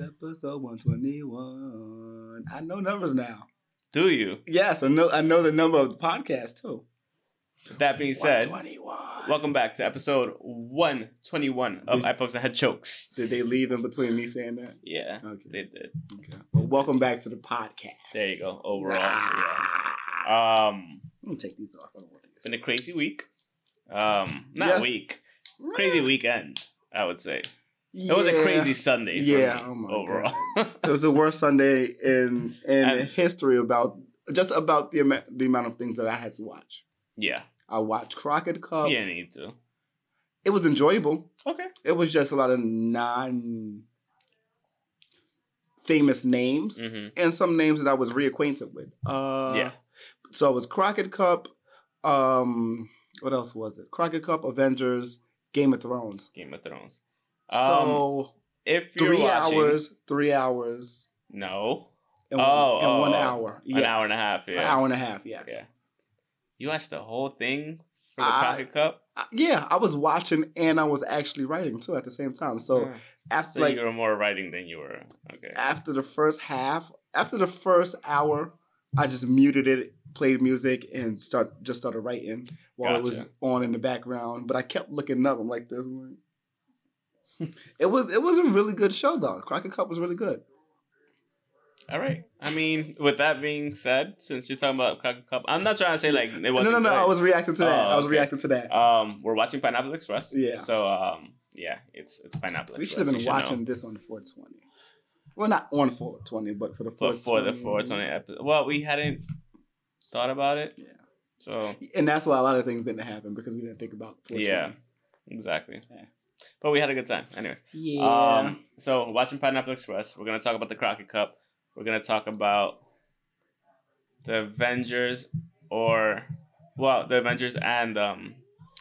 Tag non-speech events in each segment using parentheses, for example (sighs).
Episode 121. I know numbers now. Do you? Yes, I know I know the number of the podcast too. That being said, welcome back to episode 121 of Eye Pokes and Head Chokes. Did they leave in between me saying that? Yeah, Okay. they did. Okay. Well, welcome back to the podcast. There you go. Overall, Ah. yeah. Um, I'm gonna take these off. I don't want these. been a crazy week. Um, not Yes. week, crazy weekend. I would say it was a crazy Sunday. For Yeah, me, oh my overall. (laughs) It was the worst Sunday in in And- history about just about the amount the amount of things that I had to watch. Yeah, I watched Crockett Cup. Yeah, need to. It was enjoyable. Okay. It was just a lot of non famous names Mhm. and some names that I was reacquainted with. Uh, Yeah. So it was Crockett Cup. Um, what else was it? Crockett Cup, Avengers, Game of Thrones. Game of Thrones. Um, So if you're three watching, hours, three hours, no, and, Oh, and oh, one oh. hour. an hour and a Yes. half. An hour and a half. Yes. yeah. You watched the whole thing for the I- Crockett Cup. Uh, yeah, I was watching and I was actually writing too at the same time. So Yeah. after so like you were more writing than you were. Okay. after the first half, after the first hour, I just muted it, played music, and start just started writing while it was on in the background. But I kept looking up. I'm like this. I'm (laughs) it was it was a really good show though. Crockett Cup was really good. All right. I mean, with that being said, since you're talking about Crockett Cup, I'm not trying to say like it No, wasn't. no, no. good. I was reacting to that. Oh, I was okay. reacting to that. Um, we're watching Pineapple Express. Yeah. So um, yeah, it's it's Pineapple we should have been you know. watching this on 420. Well, not on 420, but for the for, 420. for the 420 episode. Well, we hadn't thought about it, Yeah. so And that's why a lot of things didn't happen because we didn't think about 420. yeah, exactly. Yeah. But we had a good time, anyways. Yeah. Um, so watching Pineapple Express, we're gonna talk about the Crockett Cup. We're gonna talk about the Avengers, or well, the Avengers and um,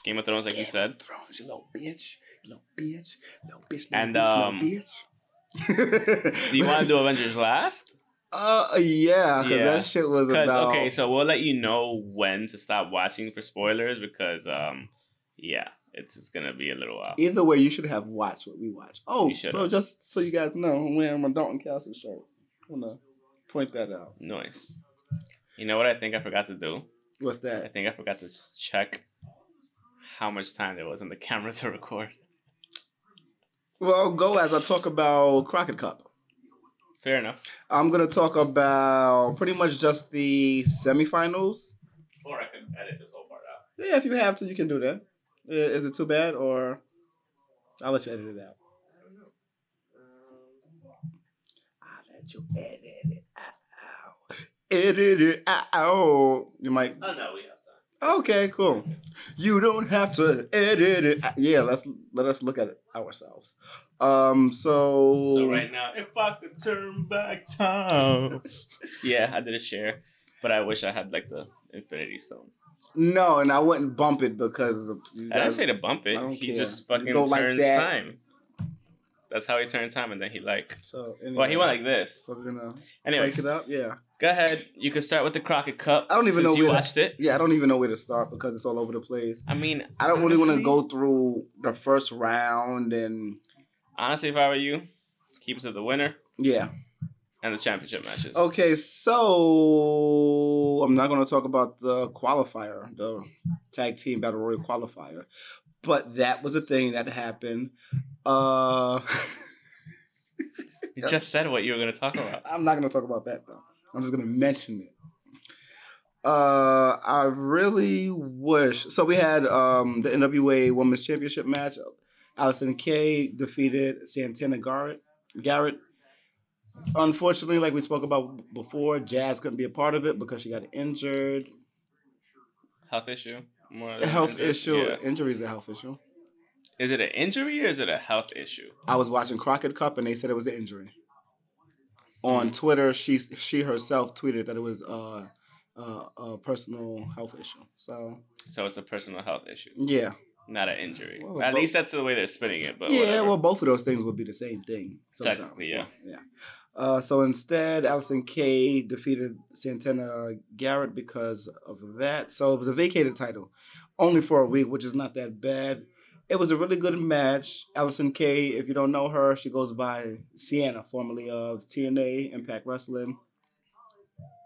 Game of Thrones, like you said. of Thrones, you little bitch. You little bitch. Little bitch. Little And, bitch, um, little bitch. Do you want to do (laughs) Avengers last? Uh, yeah, because Yeah. that shit was about. okay, so we'll let you know when to stop watching for spoilers. Because um, yeah, it's it's gonna be a little while. Either way, you should have watched what we watched. Oh, so just so you guys know, I'm wearing my Dalton Castle shirt. I wanna point that out. Nice. You know what I think I forgot to do? What's that? I think I forgot to check how much time there was on the (laughs) camera to record. Well, go as I talk about Crockett Cup. Fair enough. I'm gonna talk about pretty much just the semifinals. Or I can edit this whole part out. Yeah, if you have to, you can do that. Is it too bad, or I'll let you edit it out. I'll let you edit it out. Edit it out. You might. Oh no, we have time. Okay, cool. You don't have to edit it. out. Yeah, let's let us look at it ourselves. Um. So. So right now, if I could turn back time. (laughs) yeah, I did a share, but I wish I had like the Infinity Stone. No, and I wouldn't bump it because of you I didn't say to bump it. He care. just fucking Go turns that. time. That's how he turned time, and then he like. So anyway, Well, he went like this. So we're gonna Anyways, break it up. Yeah. go ahead. You can start with the Crockett Cup. I don't even since know you to- watched it. Yeah, I don't even know where to start because it's all over the place. I mean, I don't really want to go through the first round and Honestly, if I were you, keep it to the winner yeah. and the championship matches. Okay, so I'm not going to talk about the qualifier, the tag team battle royal qualifier, but that was a thing that happened. Uh, You just said what you were going to talk about. I'm not going to talk about that though. I'm just going to mention it. Uh, I really wish. So we had um the NWA Women's Championship match. Allysin Kay defeated Santana Garrett. Garrett. Unfortunately, like we spoke about before, Jazz couldn't be a part of it because she got injured. Health issue. More A health injury? issue. Yeah. Injury is a health issue. Is it an injury or is it a health issue? I was watching Crockett Cup and they said it was an injury. On Twitter, she she herself tweeted that it was uh, uh, a personal health issue. So So it's a personal health issue. yeah, not an injury. Well, At both- least that's the way they're spinning it. But yeah, whatever. well, both of those things would be the same thing. Sometimes. Technically, yeah. yeah. Uh, so instead, Allysin Kay defeated Santana Garrett because of that. So it was a vacated title, only for a week, which is not that bad. It was a really good match. Allysin Kay, if you don't know her, she goes by Sienna, formerly of TNA Impact Wrestling,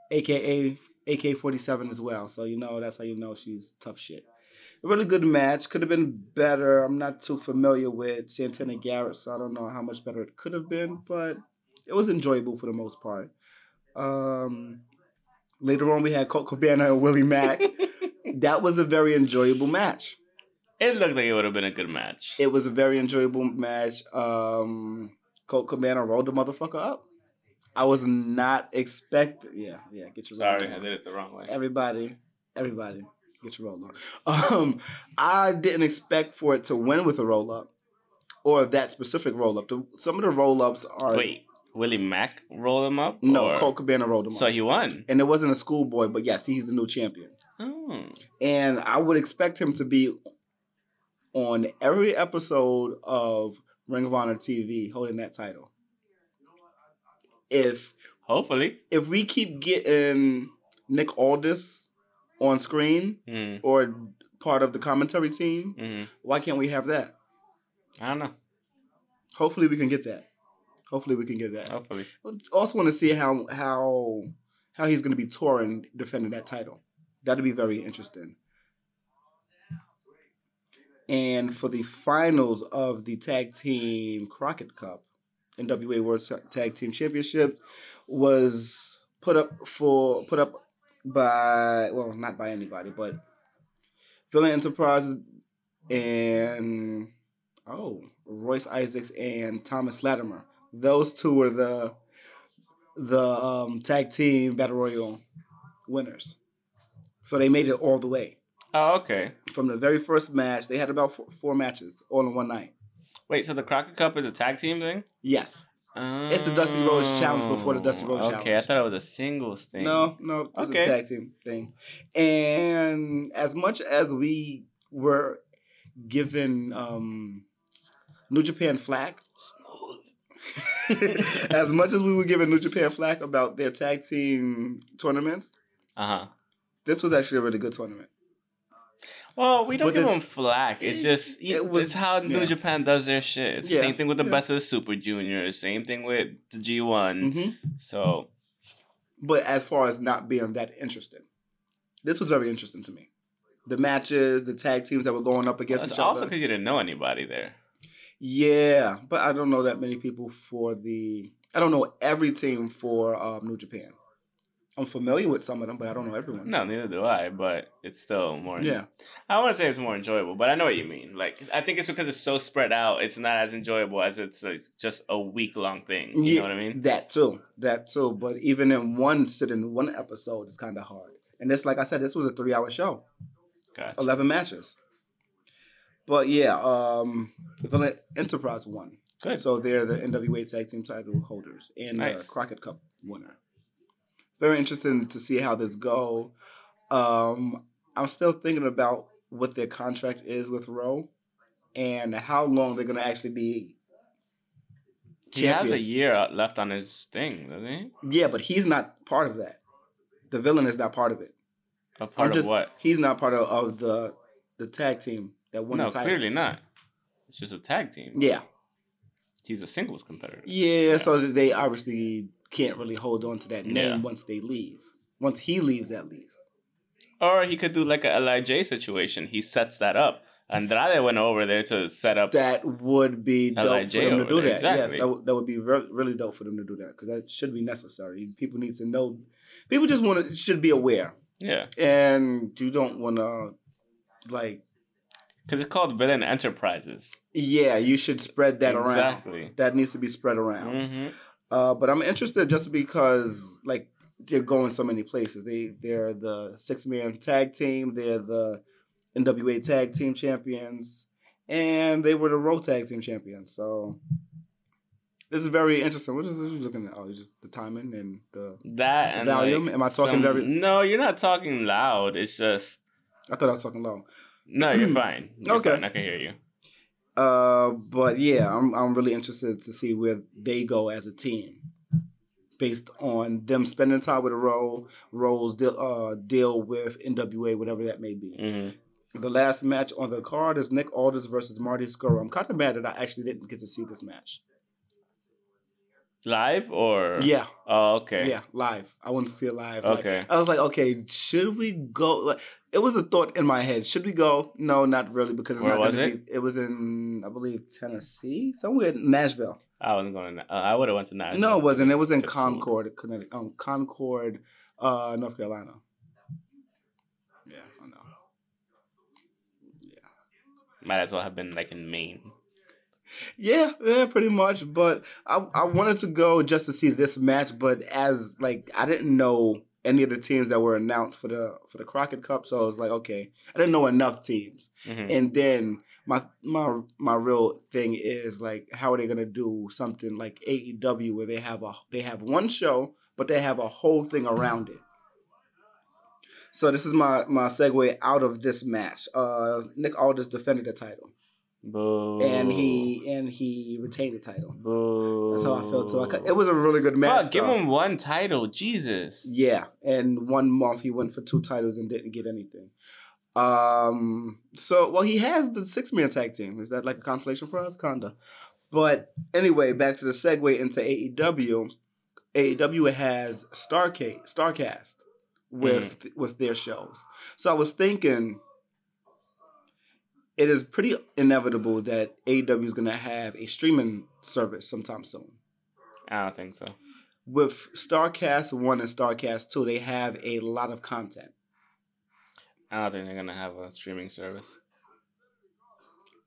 aka AK forty seven as well. So you know that's how you know she's tough shit. A really good match. Could have been better. I'm not too familiar with Santana Garrett, so I don't know how much better it could have been, but it was enjoyable for the most part. Um, later on, we had Colt Cabana and Willie Mack. (laughs) that was a very enjoyable match. it looked like it would have been a good match. It was a very enjoyable match. Um, Colt Cabana rolled the motherfucker up. I was not expecting. Yeah, yeah. Get your Sorry, roll I did it the wrong way. Everybody, everybody, get your roll up. Um, I didn't expect for it to win with a roll up, or that specific roll up. Some of the roll ups are Wait, Willie Mack rolled him up? no. or- Colt Cabana rolled him So up, So he won. and it wasn't a schoolboy, but yes, he's the new champion. Oh. and I would expect him to be on every episode of Ring of Honor TV holding that title. If Hopefully. if we keep getting Nick Aldis on screen Mm. or part of the commentary team, Mm. why can't we have that? I don't know. Hopefully we can get that. Hopefully we can get that. Hopefully. Also want to see how how how he's going to be touring defending that title. That'd be very interesting. And for the finals of the tag team Crockett Cup, NWA World Tag Team Championship was put up for put up by well not by anybody but Villain Enterprises and oh Royce Isaacs and Thomas Latimer. Those two were the the um, tag team battle royal winners. So they made it all the way Oh, okay. from the very first match. They had about four, four matches all in one night. Wait, so the Crockett Cup is a tag team thing? Yes. It's the Dusty Rhodes Challenge before the Dusty Rhodes Oh, Okay, I thought it was a singles thing. No, no, it's Okay. a tag team thing. And as much as we were given um, New Japan flack, (laughs) as much as we were giving New Japan flack about their tag team tournaments, Uh huh. this was actually a really good tournament. Well, we don't But give the- them flack. It's it- just it it's was- how New yeah. Japan does their shit. It's the Yeah, same thing with the yeah. best of the Super Juniors. Same thing with the G One. hmm So But as far as not being that interesting, this was very interesting to me. The matches, the tag teams that were going up against it's each also other. Also, because you didn't know anybody there. Yeah, but I don't know that many people for the. I don't know every team for um, New Japan. I'm familiar with some of them, but I don't know everyone. No, neither do I. But it's still more. Yeah. I want to say it's more enjoyable, but I know what you mean. Like, I think it's because it's so spread out. It's not as enjoyable as it's like just a week long thing. You Yeah, know what I mean? That too. That too. But even in one sitting, one episode is kind of hard. And this, like I said, this was a three hour show, Gotcha. 11 matches. But yeah, um, the Villain Enterprise won. Good. So they're the NWA Tag Team title holders and the Nice. Crockett Cup winner. Very interesting to see how this go. Um, I'm still thinking about what their contract is with ROH and how long they're gonna actually be. he has a year left on his thing, doesn't he? Yeah, but he's not part of that. The villain is not part of it. A I'm part just- of what? He's not part of, of the the tag team that won No, the title. clearly not. It's just a tag team. Yeah. He's a singles competitor. Yeah, so they obviously can't really hold on to that name Yeah. once they leave. Once he leaves, at least. Or he could do like a Lij situation. He sets that up. Andrade went over there to set up. That would be dope LIJ for them to do that. exactly. Yes, that, would- that would be re- really dope for them to do that because that should be necessary. People need to know. People just want to should be aware, Yeah, and you don't want to like. Because it's called Villain Enterprises. Yeah, you should spread that around. exactly. That needs to be spread around. hmm Uh, but I'm interested just because like they're going so many places. They they're the six man tag team. They're the NWA tag team champions, and they were the Raw tag team champions. So this is very interesting. What is what are you looking at? Oh, just the timing and the. That and Volume? like, Am I talking some- very- No, you're not talking loud. It's just I thought I was talking low. No, you're (clears throat) fine. You're Okay. fine. I can hear you. Uh, but yeah, I'm I'm really interested to see where they go as a team, based on them spending time with a role, roles deal uh deal with NWA, whatever that may be. hmm The last match on the card is Nick Aldis versus Marty Scurll. I'm kind of mad that I actually didn't get to see this match. Live or Yeah, Oh, okay. yeah, live. I want to see it live. Like, Okay. I was like, okay, should we go? Like, it was a thought in my head. Should we go? No, not really, because it's Where not was gonna it? Be, it was in, I believe, Tennessee, somewhere in Nashville. I wasn't going. To, uh, I would have went to Nashville. No, it wasn't. It was in Concord, Connecticut. Um, Concord, uh, North Carolina. Yeah, I know. Yeah. Might as well have been like in Maine. Yeah, yeah, pretty much. But I, I wanted to go just to see this match, but as like I didn't know any of the teams that were announced for the for the Crockett Cup, so I was like, okay, I didn't know enough teams. hmm And then my my my real thing is like, how are they gonna do something like AEW where they have a they have one show, but they have a whole thing around it. So this is my my segue out of this match. Uh, Nick Aldis defended the title, Boo. and he and he retained the title. Boo. That's how I felt too. I it was a really good match. Fuck, give him one title, Jesus. Yeah, and one month he went for two titles and didn't get anything. Um. So, well, he has the six man tag team. Is that like a consolation prize, kinda? But anyway, back to the segue into AEW. AEW has Starcade, Starcast with with their shows. So I was thinking, it is pretty inevitable that AEW is going to have a streaming service sometime soon I don't think so. with Starcast 1 and Starcast 2, they have a lot of content. I don't think they're gonna have a streaming service.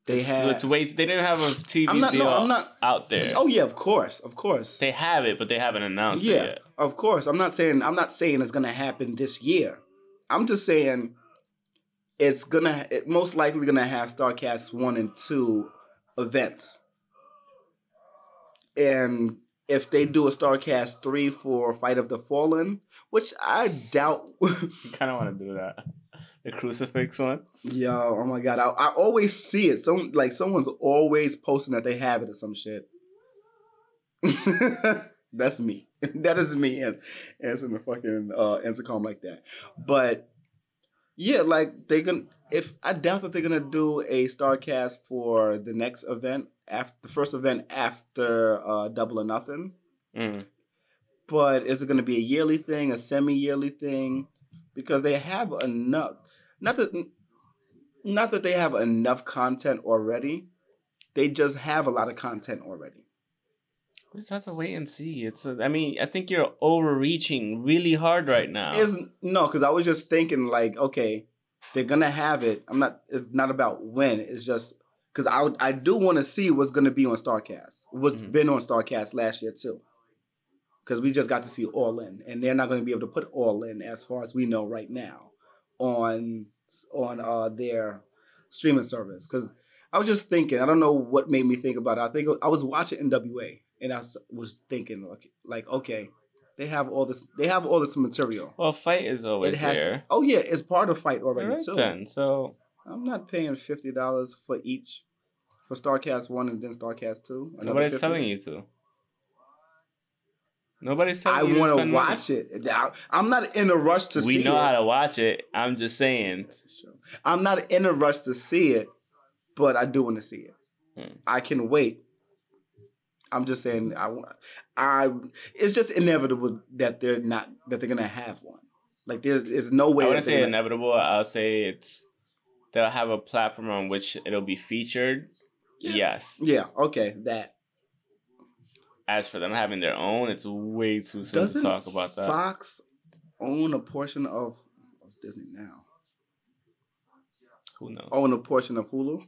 They have. Let's wait. They didn't have a TV I'm not. deal No, I'm not. out there. Oh yeah, of course, of course. They have it, but they haven't announced yeah, it yet. of course. I'm not saying. I'm not saying it's gonna happen this year. I'm just saying it's gonna. It most likely gonna have Starcast one and two events, and if they do a Starcast three for Fight of the Fallen, which I doubt. (laughs) You kind of want to do that. The crucifix one. Yo, oh my god, I, I always see it. Some like someone's always posting that they have it or some shit. (laughs) That's me. (laughs) that is me answering the fucking uh, intercom like that. But yeah, like they're gonna if I doubt that they're gonna do a star cast for the next event after the first event after uh, Double or Nothing. Mm. But is it gonna be a yearly thing, a semi-yearly thing? Because they have enough. Not that not that they have enough content already. They just have a lot of content already. We just have to wait and see. It's. A, I mean, I think you're overreaching really hard right now. Is no, because I was just thinking like, okay, they're gonna have it. I'm not. It's not about when. It's just because I I do want to see what's gonna be on Starcast. What's Mhm. been on Starcast last year too. Because we just got to see All In, and they're not gonna be able to put All In as far as we know right now on on uh their streaming service. Because I was just thinking, I don't know what made me think about it. I think I was watching NWA, and I was- thinking like, like okay, they have all this, they have all this material well, fight is always it has. there. oh yeah, it's part of fight already Alright too. then. So I'm not paying fifty dollars for each for Starcast one and then Starcast two. Nobody's 50. telling you to. Nobody's telling I you. I want to spend money. watch it. I'm not in a rush to We see We know it. how to watch it. I'm just saying. I'm not in a rush to see it, but I do want to see it. Hmm. I can wait. I'm just saying. I. I. It's just inevitable that they're not that they're gonna have one. Like there's, there's no way. I wouldn't say gonna- inevitable. I'll say it's they'll have a platform on which it'll be featured. Yeah. Yes. Yeah. Okay. That. As for them having their own, it's way too soon Doesn't to talk about that. Fox own a portion of what's Disney now? Who knows? Own a portion of Hulu.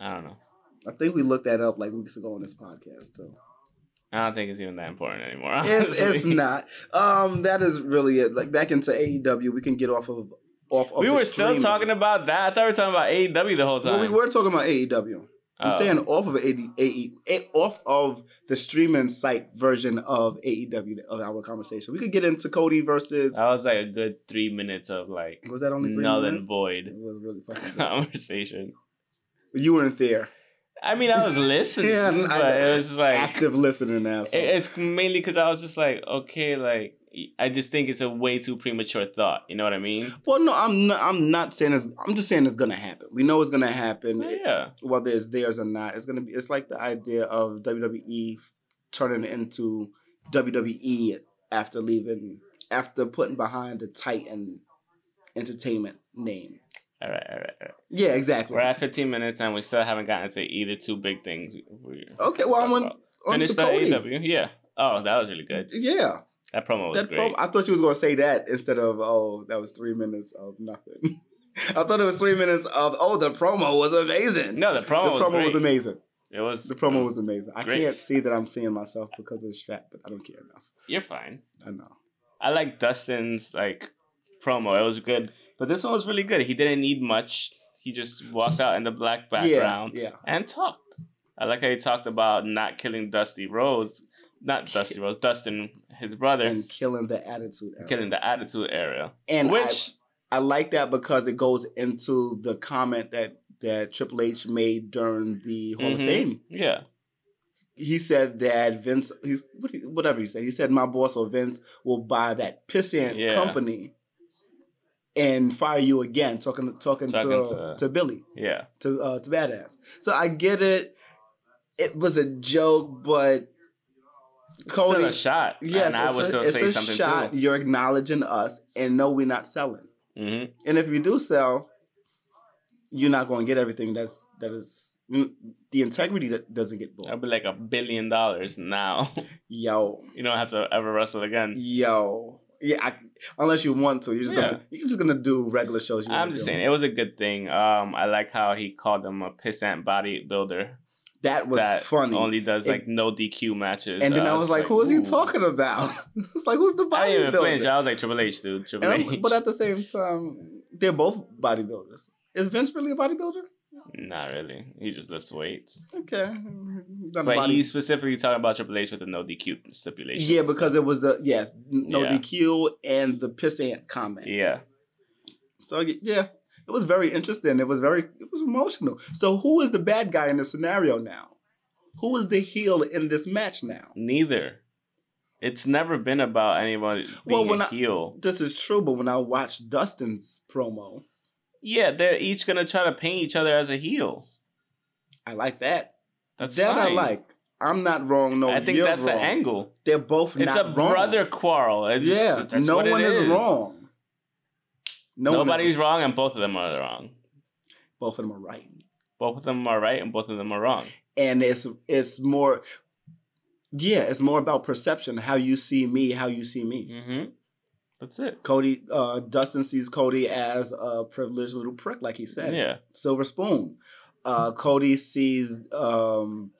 I don't know. I think we looked that up like weeks ago on this podcast too. I don't think it's even that important anymore. It's it's (laughs) not. Um, that is really it. Like back into AEW, we can get off of off. Of We were still talking about that. I thought we were talking about AEW the whole time. Well, we were talking about AEW. I'm Oh. saying off of AE, AE, off of the streaming site version of AEW of our conversation. We could get into Cody versus. that was like a good three minutes of like Was that only three null and minutes? It void was really fucking (laughs) conversation. You weren't there. I mean, I was listening, (laughs) Yeah, I- but it was just like Active listening now. So. It's mainly because I was just like, okay, like I just think it's a way too premature thought. You know what I mean? well, no, I'm not. I'm not saying it's. I'm just saying it's gonna happen. We know it's gonna happen. Oh, well, yeah, whether it's theirs or not. It's gonna be. It's like the idea of WWE turning into WWE after leaving, after putting behind the Titan Entertainment name. All right, all right, all right. Yeah, exactly. We're at 15 minutes and we still haven't gotten to either two big things. Okay, well, I'm on, on Finish to the Cody. AEW. Yeah. Oh, that was really good. Yeah, That promo was that great. promo. I thought you was gonna say that instead of oh, that was three minutes of nothing. (laughs) I thought it was three minutes of oh, the promo was amazing. no, the promo, the was, promo great. was amazing. It was The promo was amazing. I Great. can't see that I'm seeing myself because of the strap, but I don't care enough. You're fine. I know. I like Dustin's like promo. It was good, but this one was really good. He didn't need much. He just walked out in the black background Yeah, yeah. and talked. I like how he talked about not killing Dusty Rhodes, not Dusty Rhodes, Dustin, his brother, and killing the attitude era. killing the Attitude Era. and which I, I like that because it goes into the comment that that Triple H made during the Hall of Mhm. Fame. yeah, He said that Vince, he's whatever he said. He said my boss or Vince will buy that pissant Yeah. company and fire you again. Talking talking, Talking to, to- to Billy yeah, to uh, to badass. So I get it. It was a joke, but Cody, still a shot. yes, and I it's would a, still it's say something shot. too. You're acknowledging us, and no, we're not selling. hmm And if you do sell, you're not going to get everything that's that is the integrity that doesn't get That'd bought. be like a billion dollars now. Yo, (laughs) you don't have to ever wrestle again. yo, yeah. I, unless you want to, you're just Yeah. gonna you're just gonna do regular shows. You I'm just do. saying it was a good thing. Um, I like how he called him a pissant bodybuilder that was that funny. only does It- like no DQ matches. and then I was like, "Who is he talking about?" (laughs) it's like, "Who's the I didn't even flinch. bodybuilder?" I was like Triple H, dude. Triple H. But at the same time, they're both bodybuilders. Is Vince really a bodybuilder? Not really. He just lifts weights. Okay, Done But he's specifically talking about Triple H with the no DQ stipulation. yeah, because it was the yes, no Yeah. DQ and the pissant comment. yeah, So yeah, it was very interesting. It was very it was emotional. So who is the bad guy in this scenario now? Who is the heel in this match now? neither. It's never been about anyone being Well, a I- heel. This is true, but when I watched Dustin's promo, Yeah, they're each gonna try to paint each other as a heel. I like that. That's that I like. I'm not wrong. No, I think that's the angle. They're both It's a wrong. brother quarrel. It's, Yeah, that's no one is. is wrong. No is- Nobody's wrong, and both of them are wrong. both of them are right, Both of them are right, and both of them are wrong. and it's it's more. Yeah, it's more about perception. How you see me, how you see me. Mm-hmm. That's it. Cody, uh, Dustin sees Cody as a privileged little prick, like he said. Yeah. Silver spoon. Uh, Cody sees um,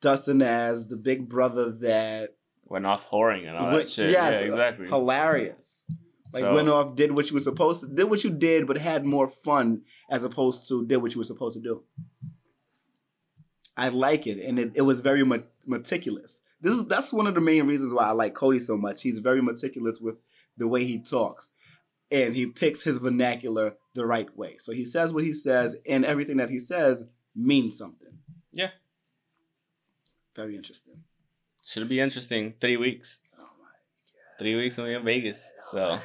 Dustin as the big brother that Went off whoring and all went- that shit. yes, yeah, exactly. hilarious. Like So- went off, did what you were supposed to, did what you did, but had more fun as opposed to did what you were supposed to do. I like it, and it, it was very met- meticulous. This is that's one of the main reasons why I like Cody so much. He's very meticulous with the way he talks, and he picks his vernacular the right way. So he says what he says, and everything that he says means something. Yeah. Very interesting. Should be interesting. Three weeks. Oh my god. Three weeks when we're in Vegas. So God.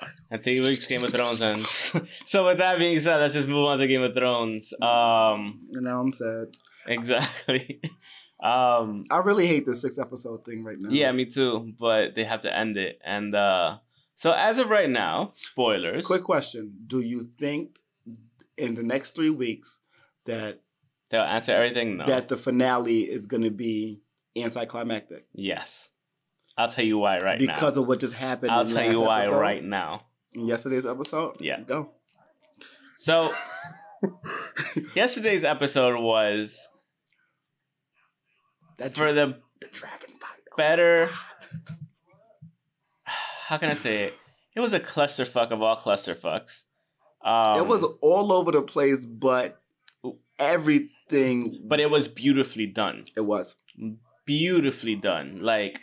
(laughs) and three weeks Game of Thrones ends. (laughs) so with that being said, let's just move on to Game of Thrones. Um And now I'm sad. exactly. (laughs) um I really hate this six episode thing right now. yeah, me too. But they have to end it. And uh so as of right now, spoilers. Quick question: Do you think in the next three weeks that They'll answer everything. No. that the finale is going to be anticlimactic yes. I'll tell you why right now. because of what just happened? I'll tell you why episode? right now. In yesterday's episode. Yeah. Go. So (laughs) yesterday's episode was That for the the dragon bite. better (sighs) how can I say it? It was a clusterfuck of all clusterfucks. Um, it was all over the place, but everything. but it was beautifully done. It was. Beautifully done. Like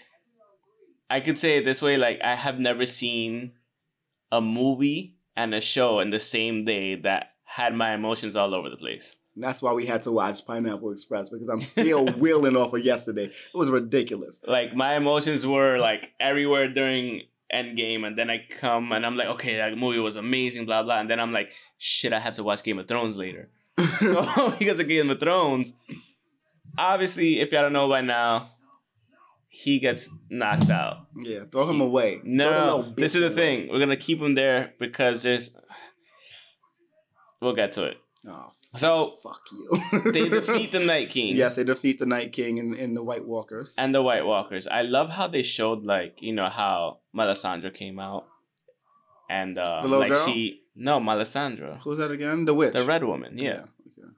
I could say it this way: like I have never seen a movie and a show in the same day that had my emotions all over the place. That's why we had to watch Pineapple Express because I'm still (laughs) wheeling off of yesterday. It was ridiculous. Like my emotions were like everywhere during Endgame, and then I come and I'm like, okay, that movie was amazing, blah blah, and then I'm like, shit, I have to watch Game of Thrones later. (laughs) So (laughs) because of Game of Thrones, obviously, if y'all don't know by now, he gets knocked out. yeah, throw him away. No, this is the thing. We're gonna keep him there because there's. We'll get to it. Oh, So fuck you. (laughs) they defeat the Night (laughs) King. Yes, they defeat the Night King and, and the White Walkers. and the White Walkers. I love how they showed like you know how Melisandre came out, and uh, like girl? she no Melisandre, Who's that again? The witch. the red woman. Yeah, okay.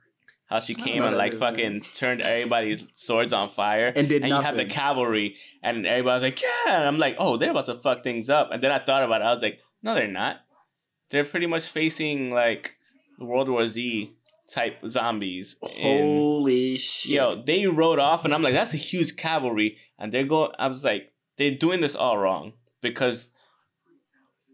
how she came and like fucking turned everybody's swords on fire. And did and you have the cavalry, and everybody's like, "Yeah!" And I'm like, "Oh, they're about to fuck things up." And then I thought about it. I was like, "No, they're not. They're pretty much facing like World War Z type zombies." And Holy shit. yo, they rode off, and I'm like, "That's a huge cavalry." And they're going. I was like, "They're doing this all wrong because."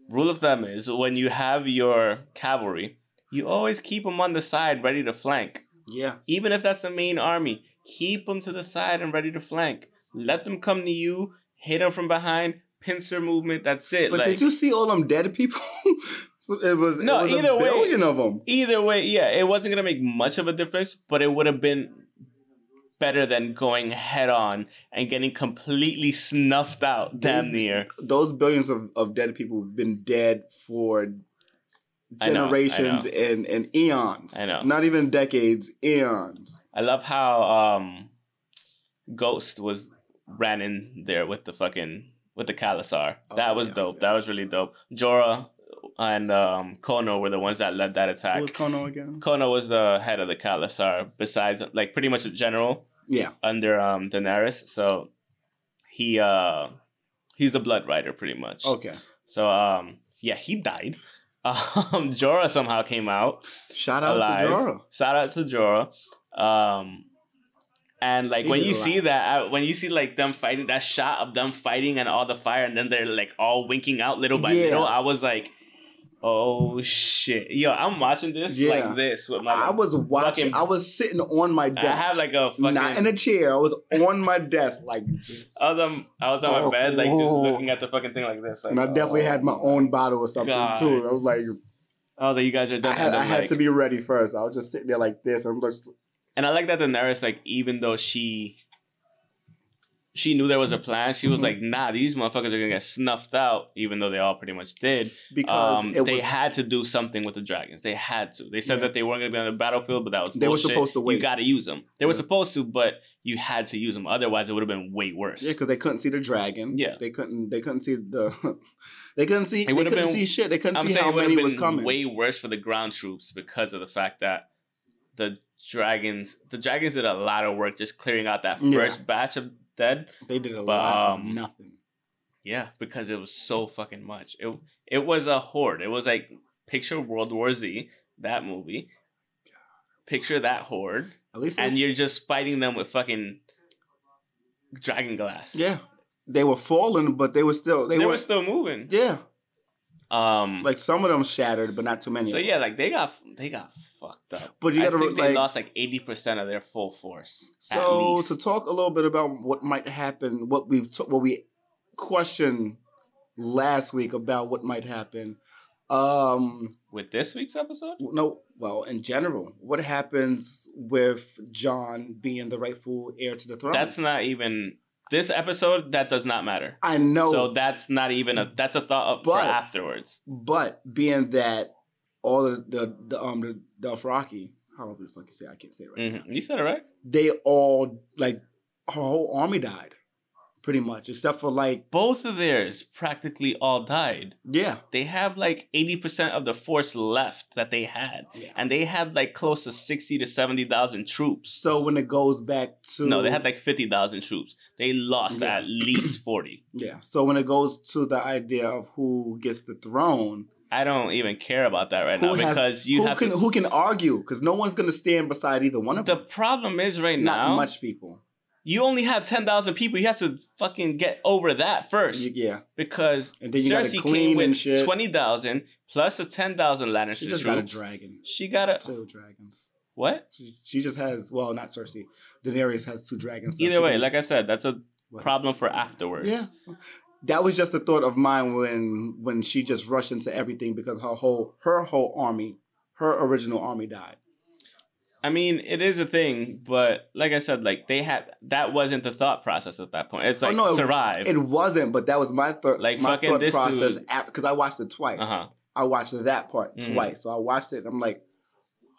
Rule of thumb is when you have your cavalry, you always keep them on the side ready to flank Yeah. even if that's the main army, keep them to the side and ready to flank. Let them come to you, hit them from behind, pincer movement. That's it. But like did you see all them dead people? (laughs) so it was, No, it was either way- of them. either way, yeah, it wasn't gonna make much of a difference, but it would have been better than going head on and getting completely snuffed out, damn near. Those billions of, of dead people have been dead for I know, I generations know. and, and eons. I know. Not even decades, eons. I love how um Ghost was ran in there with the fucking with the Khalasar. That Oh, was yeah, dope. yeah. That was really dope. Jorah and um Qhono were the ones that led that attack. Who was Qhono again? Qhono was the head of the Khalasar, besides like pretty much a general Yeah. under um Daenerys. So he uh he's the blood rider pretty much. Okay. So um yeah, he died. (laughs) Um Jorah somehow came out. Shout out alive. to Jorah. Shout out to Jorah. Um, and like He when you a see that, uh, when you see like them fighting, that shot of them fighting and all the fire, and then they're like all winking out little by Yeah. little, I was like, oh shit, yo, I'm watching this Yeah. like this with my. I was watching. fucking- I was sitting on my desk. I have like a fucking. not in a chair. I was on my desk like this. I was on, I was on my oh, bed, like just Oh. looking at the fucking thing like this. Like, and I definitely oh had my own bottle or something God. too. I was like, I was like, you guys are I done. had, I had like- to be ready first. I was just sitting there like this. I'm just And I like that the Daenerys, like, even though she she knew there was a plan, she was Mhm. like, nah, these motherfuckers are gonna get snuffed out, even though they all pretty much did. because Um, they was had to do something with the dragons. They had to. They said Yeah. that they weren't gonna be on the battlefield, but that was They were supposed to wait. You gotta use them. They were supposed to, but you had to use them. Otherwise, it would have been way worse. yeah, because they couldn't see the dragon. Yeah. they couldn't. They couldn't see the. (laughs) they couldn't see. They couldn't been- see shit. They couldn't I'm see how it many was coming. way worse for the ground troops because of the fact that the dragons, the dragons did a lot of work just clearing out that Yeah. first batch of dead. they did a But, lot of um, nothing. Yeah, because it was so fucking much. It it was a horde. It was like picture World War Z, that movie. Picture that horde, At least, and they, you're just fighting them with fucking dragon glass. yeah, they were falling, but they were still. They, they, were still moving. yeah, Um, like some of them shattered, but not too many. so yeah, like they got they got fucked up. But you I gotta, think they like- lost like eighty percent of their full force. So to talk a little bit about what might happen, what we've t- what we questioned last week about what might happen. Um, with this week's episode, no, well, in general, what happens with Jon being the rightful heir to the throne? that's not even this episode. That does not matter. I know, So that's not even a that's a thought up for afterwards. but being that all the the, the um the Dothraki, however the fuck you say, I can't say it right. now. hmm You said it right. They all like her whole army died, pretty much, except for like both of theirs practically all died. yeah, They have like 80% of the force left that they had. Yeah. And they had like close to 60 to 70,000 troops. So when it goes back to No, they had like 50,000 troops. They lost Yeah. at least 40. yeah. So when it goes to the idea of who gets the throne, I don't even care about that right Who now has- because you who have can to. who can argue? Because no one's gonna stand beside either one of The them. problem is right Not now, not much people. you only have ten thousand people. You have to fucking get over that first Yeah, because And then you Cersei came and with shit. twenty thousand plus the ten thousand Lannister she just troops. got a dragon. She got a Two dragons. what? She, she just has well, not Cersei. Daenerys has two dragons. so Either way, can- like I said, that's a What? problem for afterwards. Yeah. That was just a thought of mine when when she just rushed into everything because her whole her whole army, her original army died. I mean, it is a thing, but like I said, like they had that wasn't the thought process at that point. It's Oh, like no, it- survive. It wasn't, but that was my thought. Like, my thought process because I watched it twice. Uh huh. I watched that part Mhm. twice, so I watched it. and I'm like,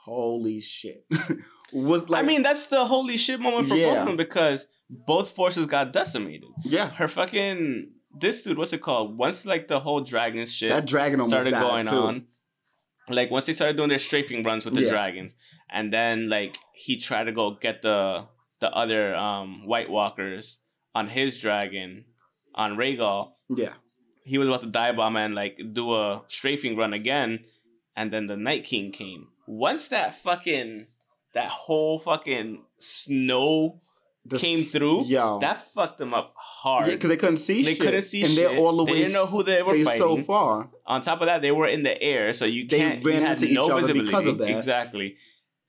holy shit! (laughs) was like, I mean, that's the holy shit moment for both of them because both forces got decimated. yeah, Her fucking this dude, what's it called? Once like the whole dragon shit that dragon started going too. on, like once they started doing their strafing runs with the Yeah. dragons, and then like he tried to go get the the other um White Walkers on his dragon on Rhaegal. Yeah, he was about to dive bomb and like do a strafing run again, and then the Night King came. Once that fucking that whole fucking snow The came through, Yo, that fucked them up hard. yeah, because they couldn't see they shit. couldn't see and shit. they're all the way. they didn't know who they were they fighting. so far. On top of that, they were in the air, so you They can't. ran you had into each no other visibility. because of that. Exactly,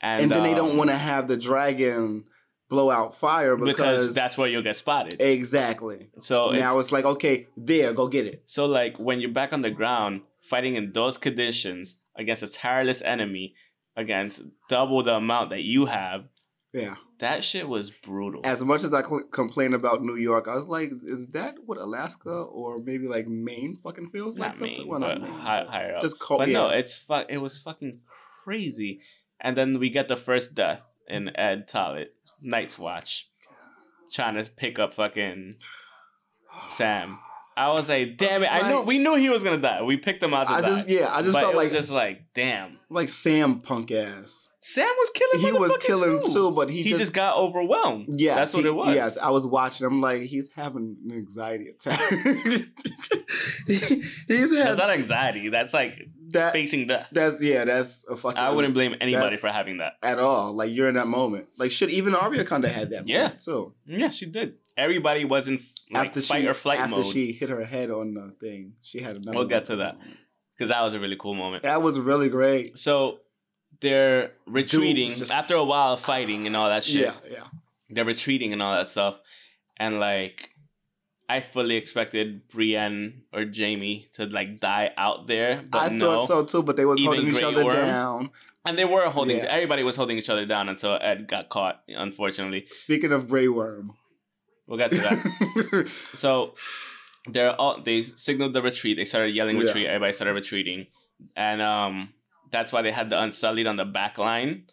and, And, then they don't um, want to have the dragon blow out fire because, because that's where you'll get spotted. exactly. So now it's, it's like okay, there, go get it. so like when you're back on the ground fighting in those conditions against a tireless enemy, against double the amount that you have, Yeah. that shit was brutal. As much as I cl- complain about New York, I was like, is that what Alaska or maybe like Maine fucking feels like? not something? Maine, Well, but not Maine, hi- but higher up. Just cold. but yeah. no, it's fu- It was fucking crazy. And then we get the first death in Edd Tollett, Night's Watch, trying to pick up fucking Sam. I was like, (sighs) damn it! I knew we knew he was gonna die. We picked him out to I die. just yeah, I just but felt it like was just like, damn. like Sam punk ass. Sam was killing. He was killing too. too, but he, He, just, got overwhelmed. yeah, that's what he- it was. Yes, I was watching. I'm like, he's having an anxiety attack. (laughs) He- he's had that's not anxiety. That's like that. facing death. That's yeah, that's a fucking. I wouldn't blame anybody for having that. at all. Like you're in that moment. Like should even Arya kind of had that. Yeah. moment, too. Yeah, she did. Everybody was in like after fight she or flight after mode she hit her head on the thing, she had another. We'll get to that because that was a really cool moment. That was really great. So they're retreating just- after a while of fighting and all that shit. Yeah, yeah. They're retreating and all that stuff, and like I fully expected Brienne or Jaime to like die out there, but I no. thought so too, but they was Even holding each other Worm? down. And they were holding. Yeah. Everybody was holding each other down until Edd got caught. Unfortunately, Speaking of Grey Worm, we'll get to that. (laughs) so they're all they signaled the retreat. They started yelling Yeah. retreat. Everybody started retreating, and um, that's why they had the Unsullied on the back line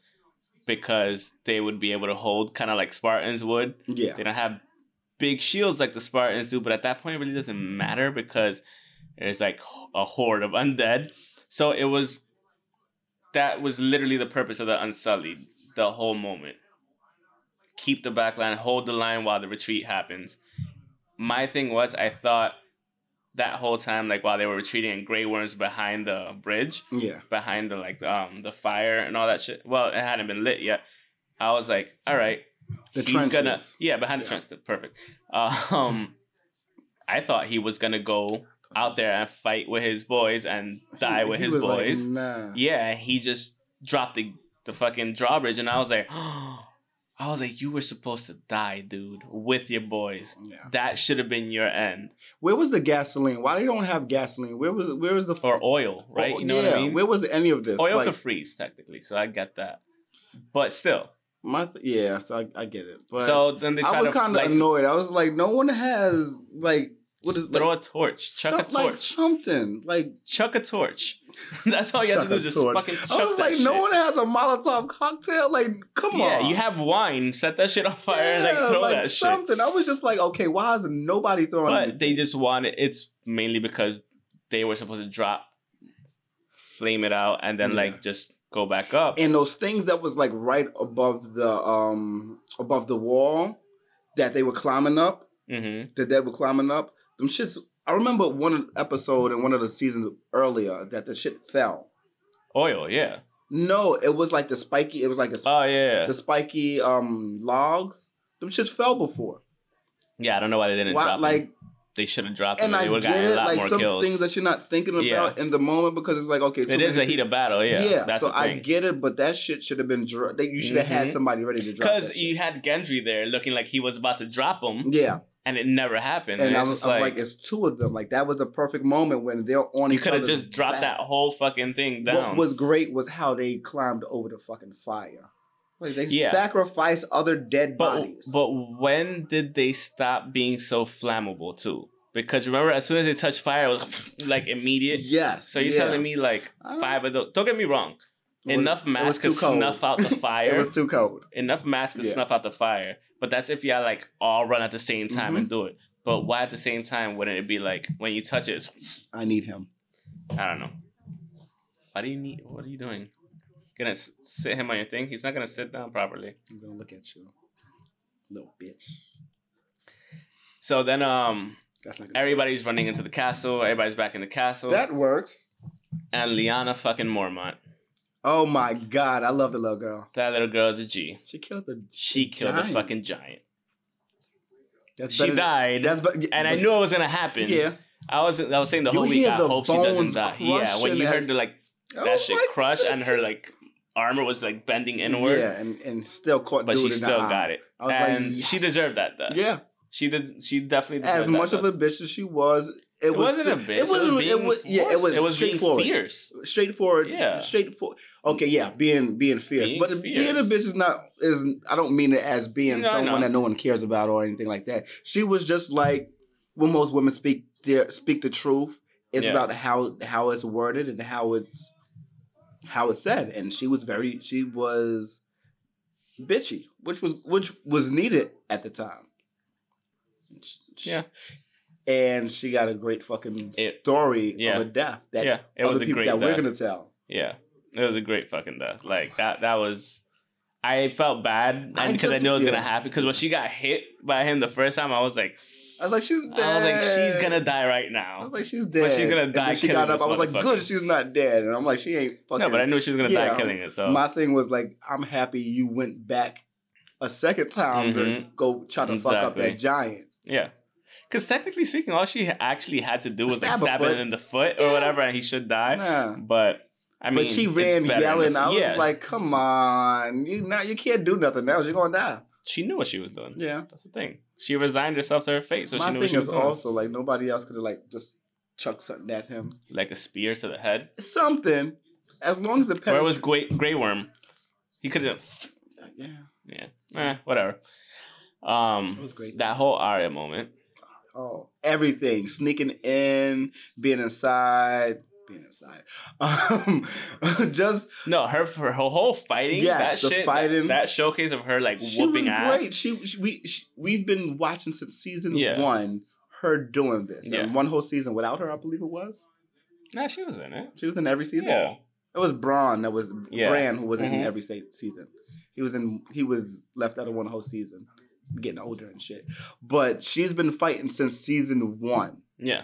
because they would be able to hold kind of like Spartans would. yeah, They don't have big shields like the Spartans do, but at that point, it really doesn't matter because there's like a horde of undead. So it was that was literally the purpose of the Unsullied the whole moment. Keep the back line, hold the line while the retreat happens. My thing was, I thought that whole time, like while they were retreating, and Grey Worm's behind the bridge, yeah. behind the like um the fire and all that shit. Well, it hadn't been lit yet. I was like, all right, The he's trenches. gonna yeah behind the Yeah. trenches, perfect. Um, I thought he was gonna go out there and fight with his boys and (laughs) die with his was like, boys. nah. Yeah, he just dropped the the fucking drawbridge, and I was like, (gasps) I was like, you were supposed to die, dude, with your boys. Yeah. That should have been your end, Where was the gasoline? Why they don't have gasoline? Where was where was the or oil, right? Oh, you know yeah. what I mean? Where was any of this? oil like, could freeze technically, so I get that. But still, my th- yeah, so I, I get it. But so then they I was kind of like, annoyed. I was like, no one has like what is throw like, a torch, chuck some- a torch, like something like. chuck a torch. (laughs) That's all you have to do. Just torch. fucking chuck I was like, no one has a Molotov cocktail. Like, come yeah, on. you have wine. Set that shit on fire and like Yeah, throw like that shit. something. I was just like, okay, why is nobody throwing? It? But anything? they just wanted. It's mainly because they were supposed to drop, flame it out, and then Yeah. like just go back up. and those things that was like right above the um above the wall that they were climbing up, hmm that they were climbing up. Them shits. I remember one episode in one of the seasons earlier that the shit fell. Oil, yeah. No, it was like the spiky. It was like a, Oh yeah. the spiky um logs. Them shits fell before. Yeah, I don't know why they didn't Why, drop like, them. They should have dropped them. and I They get have gotten a it. Like some kills. things that you're not thinking about Yeah. in the moment because it's like okay, it too is a heat of battle, yeah. That's so I get it, but that shit should have been. Dro- that you should have had Mhm. somebody ready to drop. Because you had Gendry there looking like he was about to drop him, yeah, and it never happened. and And, I was, just I was like, like, it's two of them. Like that was the perfect moment when they're on you could have just dropped back. that whole fucking thing down. What was great was how they climbed over the fucking fire. Like they Yeah. sacrificed other dead but bodies. but when did they stop being so flammable too? Because remember, as soon as they touched fire, it was (laughs) like immediate. yes. So you're yeah. telling me like five of those? Don't get me wrong. It enough was masks to cold. snuff out the fire. (laughs) it was too cold. enough masks to Yeah. snuff out the fire. But that's if y'all like all run at the same time Mm-hmm. and do it. But why at the same time wouldn't it be like when you touch it? I need him. I don't know. Why do you need? What are you doing? Gonna sit him on your thing? He's not gonna sit down properly. I'm gonna look at you, little bitch. So then, um, That's not everybody's running into the castle. Everybody's back in the castle. That works. and Lyanna fucking Mormont. Oh my god, I love the little girl. That little girl's a G. She killed the. She killed Giant. a fucking giant. That's She died, That's be- and I knew it was gonna happen. Yeah. I was I was saying the You whole week. I the hope she doesn't die. Yeah, when you heard the like Oh that shit my crush and her like armor was like bending inward, Yeah, and, and still caught but she the still got it. I was and like, she deserved that. Though. Yeah, she did. She definitely deserved as that, much of though. a bitch as she was, it, It was wasn't a bitch. It wasn't. was It was. Yeah, it was. It was being straightforward. fierce. Straightforward. Yeah. Straightforward. Okay, yeah, being being fierce, Being but being a bitch is not is. I don't mean it as being No, someone know. that no one cares about or anything like that. She was just like when most women speak their speak the truth. It's Yeah. about how how it's worded and how it's how it's said, and she was very she was bitchy, which was which was needed at the time. She- Yeah. And she got a great fucking It- was yeah. of a death that yeah, it was a people great. that we're gonna tell. Yeah, it was a great fucking death. Like that. That was. I felt bad I because I, knew it was gonna happen. Because when she got hit by him the first time, I was like, I was like, she's dead. I was like, she's gonna die right now. I was like, she's dead. But she's gonna die she got up. I was like, good, she's not dead. And I'm like, she ain't fucking. no, but I knew she was gonna Yeah, die killing it. So My thing was like, I'm happy you went back a second time to Mhm. go try to fuck up that giant. yeah, because technically speaking, all she actually had to do was like Stab a stab him in the foot Yeah. or whatever, and he should die. Nah. But I mean, but she ran yelling. I was yeah. like, come on, you now you can't do nothing else. You're gonna die. she knew what she was doing. Yeah. That's the thing. She resigned herself to her fate, so My she knew what she was doing. also like nobody else could have like just chucked something at him. like a spear to the head. Something. As long as the Where was Grey, Grey Worm? He could have. Yeah, Yeah. Eh, whatever. Um, it was great. that whole Arya moment. Oh, everything. Sneaking in, being inside, being inside. (laughs) Um, just No, her for her whole fighting. Yes, that the shit. fighting. That, that showcase of her like she whooping was ass. great. She, she we she, we've been watching since season Yeah. one. Her doing this, Yeah. and one whole season without her, I believe it was. Nah, she was in it. She was in every season. Yeah. It was Bran that was Yeah. Bran who was in Mhm. every se- season. He was in. He was left out of one whole season, getting older and shit. But she's been fighting since season one, Yeah.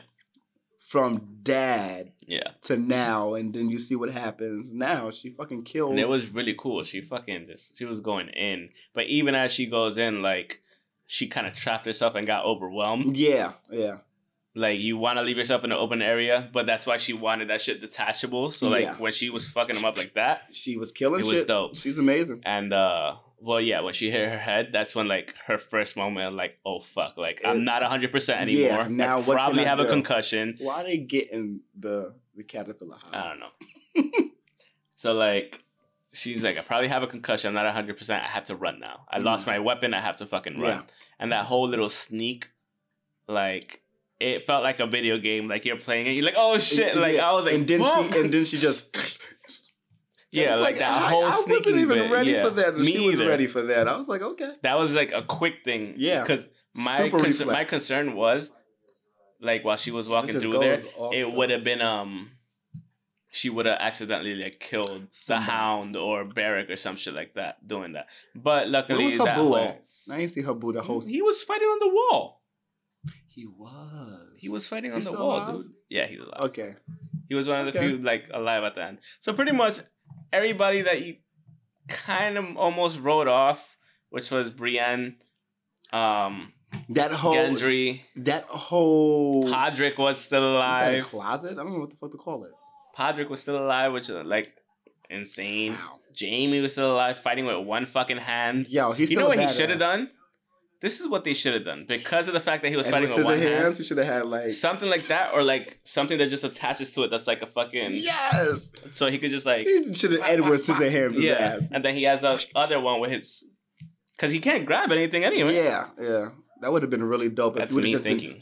from dad Yeah. to now, and then you see what happens now. She fucking kills. And it was really cool. She fucking just she was going in, but even as she goes in, like she kind of trapped herself and got overwhelmed. yeah, yeah, Like you want to leave yourself in an open area, but that's why she wanted that shit detachable. So like Yeah. when she was fucking him up like that, she was killing It was shit. dope. She's amazing. and uh well yeah, when she hit her head, that's when like her first moment like oh fuck, like I'm not hundred percent yeah, anymore. now I probably have a concussion. Why are they getting the the caterpillar? I don't know. so like she's like, I probably have a concussion. I'm not hundred percent. I have to run now. I lost Mm. my weapon. I have to fucking run. Yeah. And that whole little sneak, like it felt like a video game. Like you're playing it. You're like, oh shit! Like Yeah. I was like, and then she and then she just (laughs) yeah, It's like, that I, whole I wasn't even bit. ready yeah. for that. Me she was either. ready for that. I was like, okay. That was like a quick thing. Yeah. because my my concern was like while she was walking through there, it would have been um she would have accidentally like killed Somebody. the hound or Beric or some shit like that doing that. But Where luckily was her that whole at? I didn't see her boo the whole. he was fighting on the wall. He was. He was fighting on the wall, alive? dude. Yeah, he's alive. Okay. He was one of the Okay. few like alive at the end. So pretty much everybody that you kind of almost wrote off, which was Brienne, um, That whole. Gendry, That whole. Podrick was still Is that a alive. closet? I don't know what the fuck to call it. Podrick was still alive, which is like insane. Wow. Jaime was still alive, fighting with one fucking hand. Yo, he's you know what he should have done? This is what they should have done because of the fact that he was And fighting with one scissor hand. hands, he should have had like. Something like that, or like something that just attaches to it. That's like a fucking. Yes. So he could just like should have Edward scissor hands yeah, ass. and then he has a other one with his, because he can't grab anything anyway. Yeah, yeah. That would have been really dope That's would me just thinking.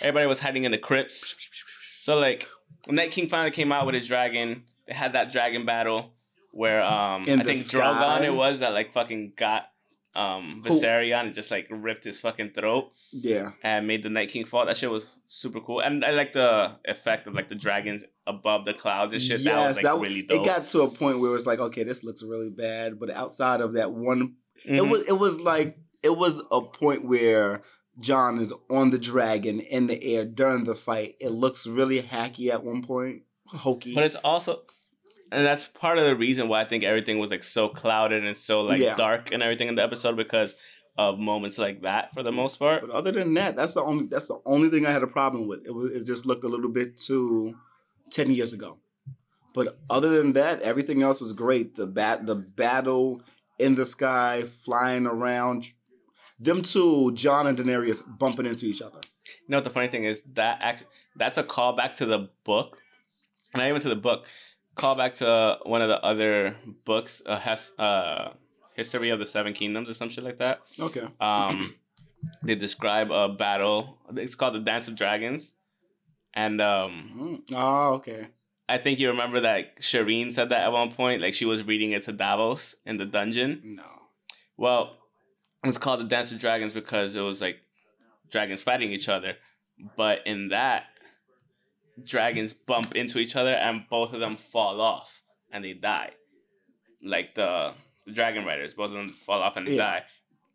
Everybody was hiding in the crypts. So like, when Night King finally came out with his dragon, they had that dragon battle where um In I think sky? Drogon it was that like fucking got um Viserion and just like ripped his fucking throat. Yeah. and made the Night King fall. That shit was super cool, and I like the effect of like the dragons above the clouds and shit. Yes, that was like w- really dope. It got to a point where it was like, okay, this looks really bad. But outside of that one, it Mhm. was it was like it was a point where Jon is on the dragon in the air during the fight. It looks really hacky at one point, hokey. But it's also, and that's part of the reason why I think everything was like so clouded and so like Yeah. dark and everything in the episode because of moments like that for the most part. But other than that, that's the only that's the only thing I had a problem with. It was it just looked a little bit too ten years ago. But other than that, everything else was great. The bat the battle in the sky, flying around. Them two, Jon and Daenerys, bumping into each other. You know what the funny thing is that act that's a callback to the book, not even to the book, callback to one of the other books, uh, has uh, history of the Seven Kingdoms or some shit like that. Okay. Um, (clears throat) they describe a battle. It's called the Dance of Dragons, and um, Mm. Oh, okay. I think you remember that Shireen said that at one point, like she was reading it to Davos in the dungeon. No. Well, it was called the Dance of Dragons because it was like dragons fighting each other. But in that, dragons bump into each other and both of them fall off and they die. Like the, the dragon riders, both of them fall off and they Yeah. die.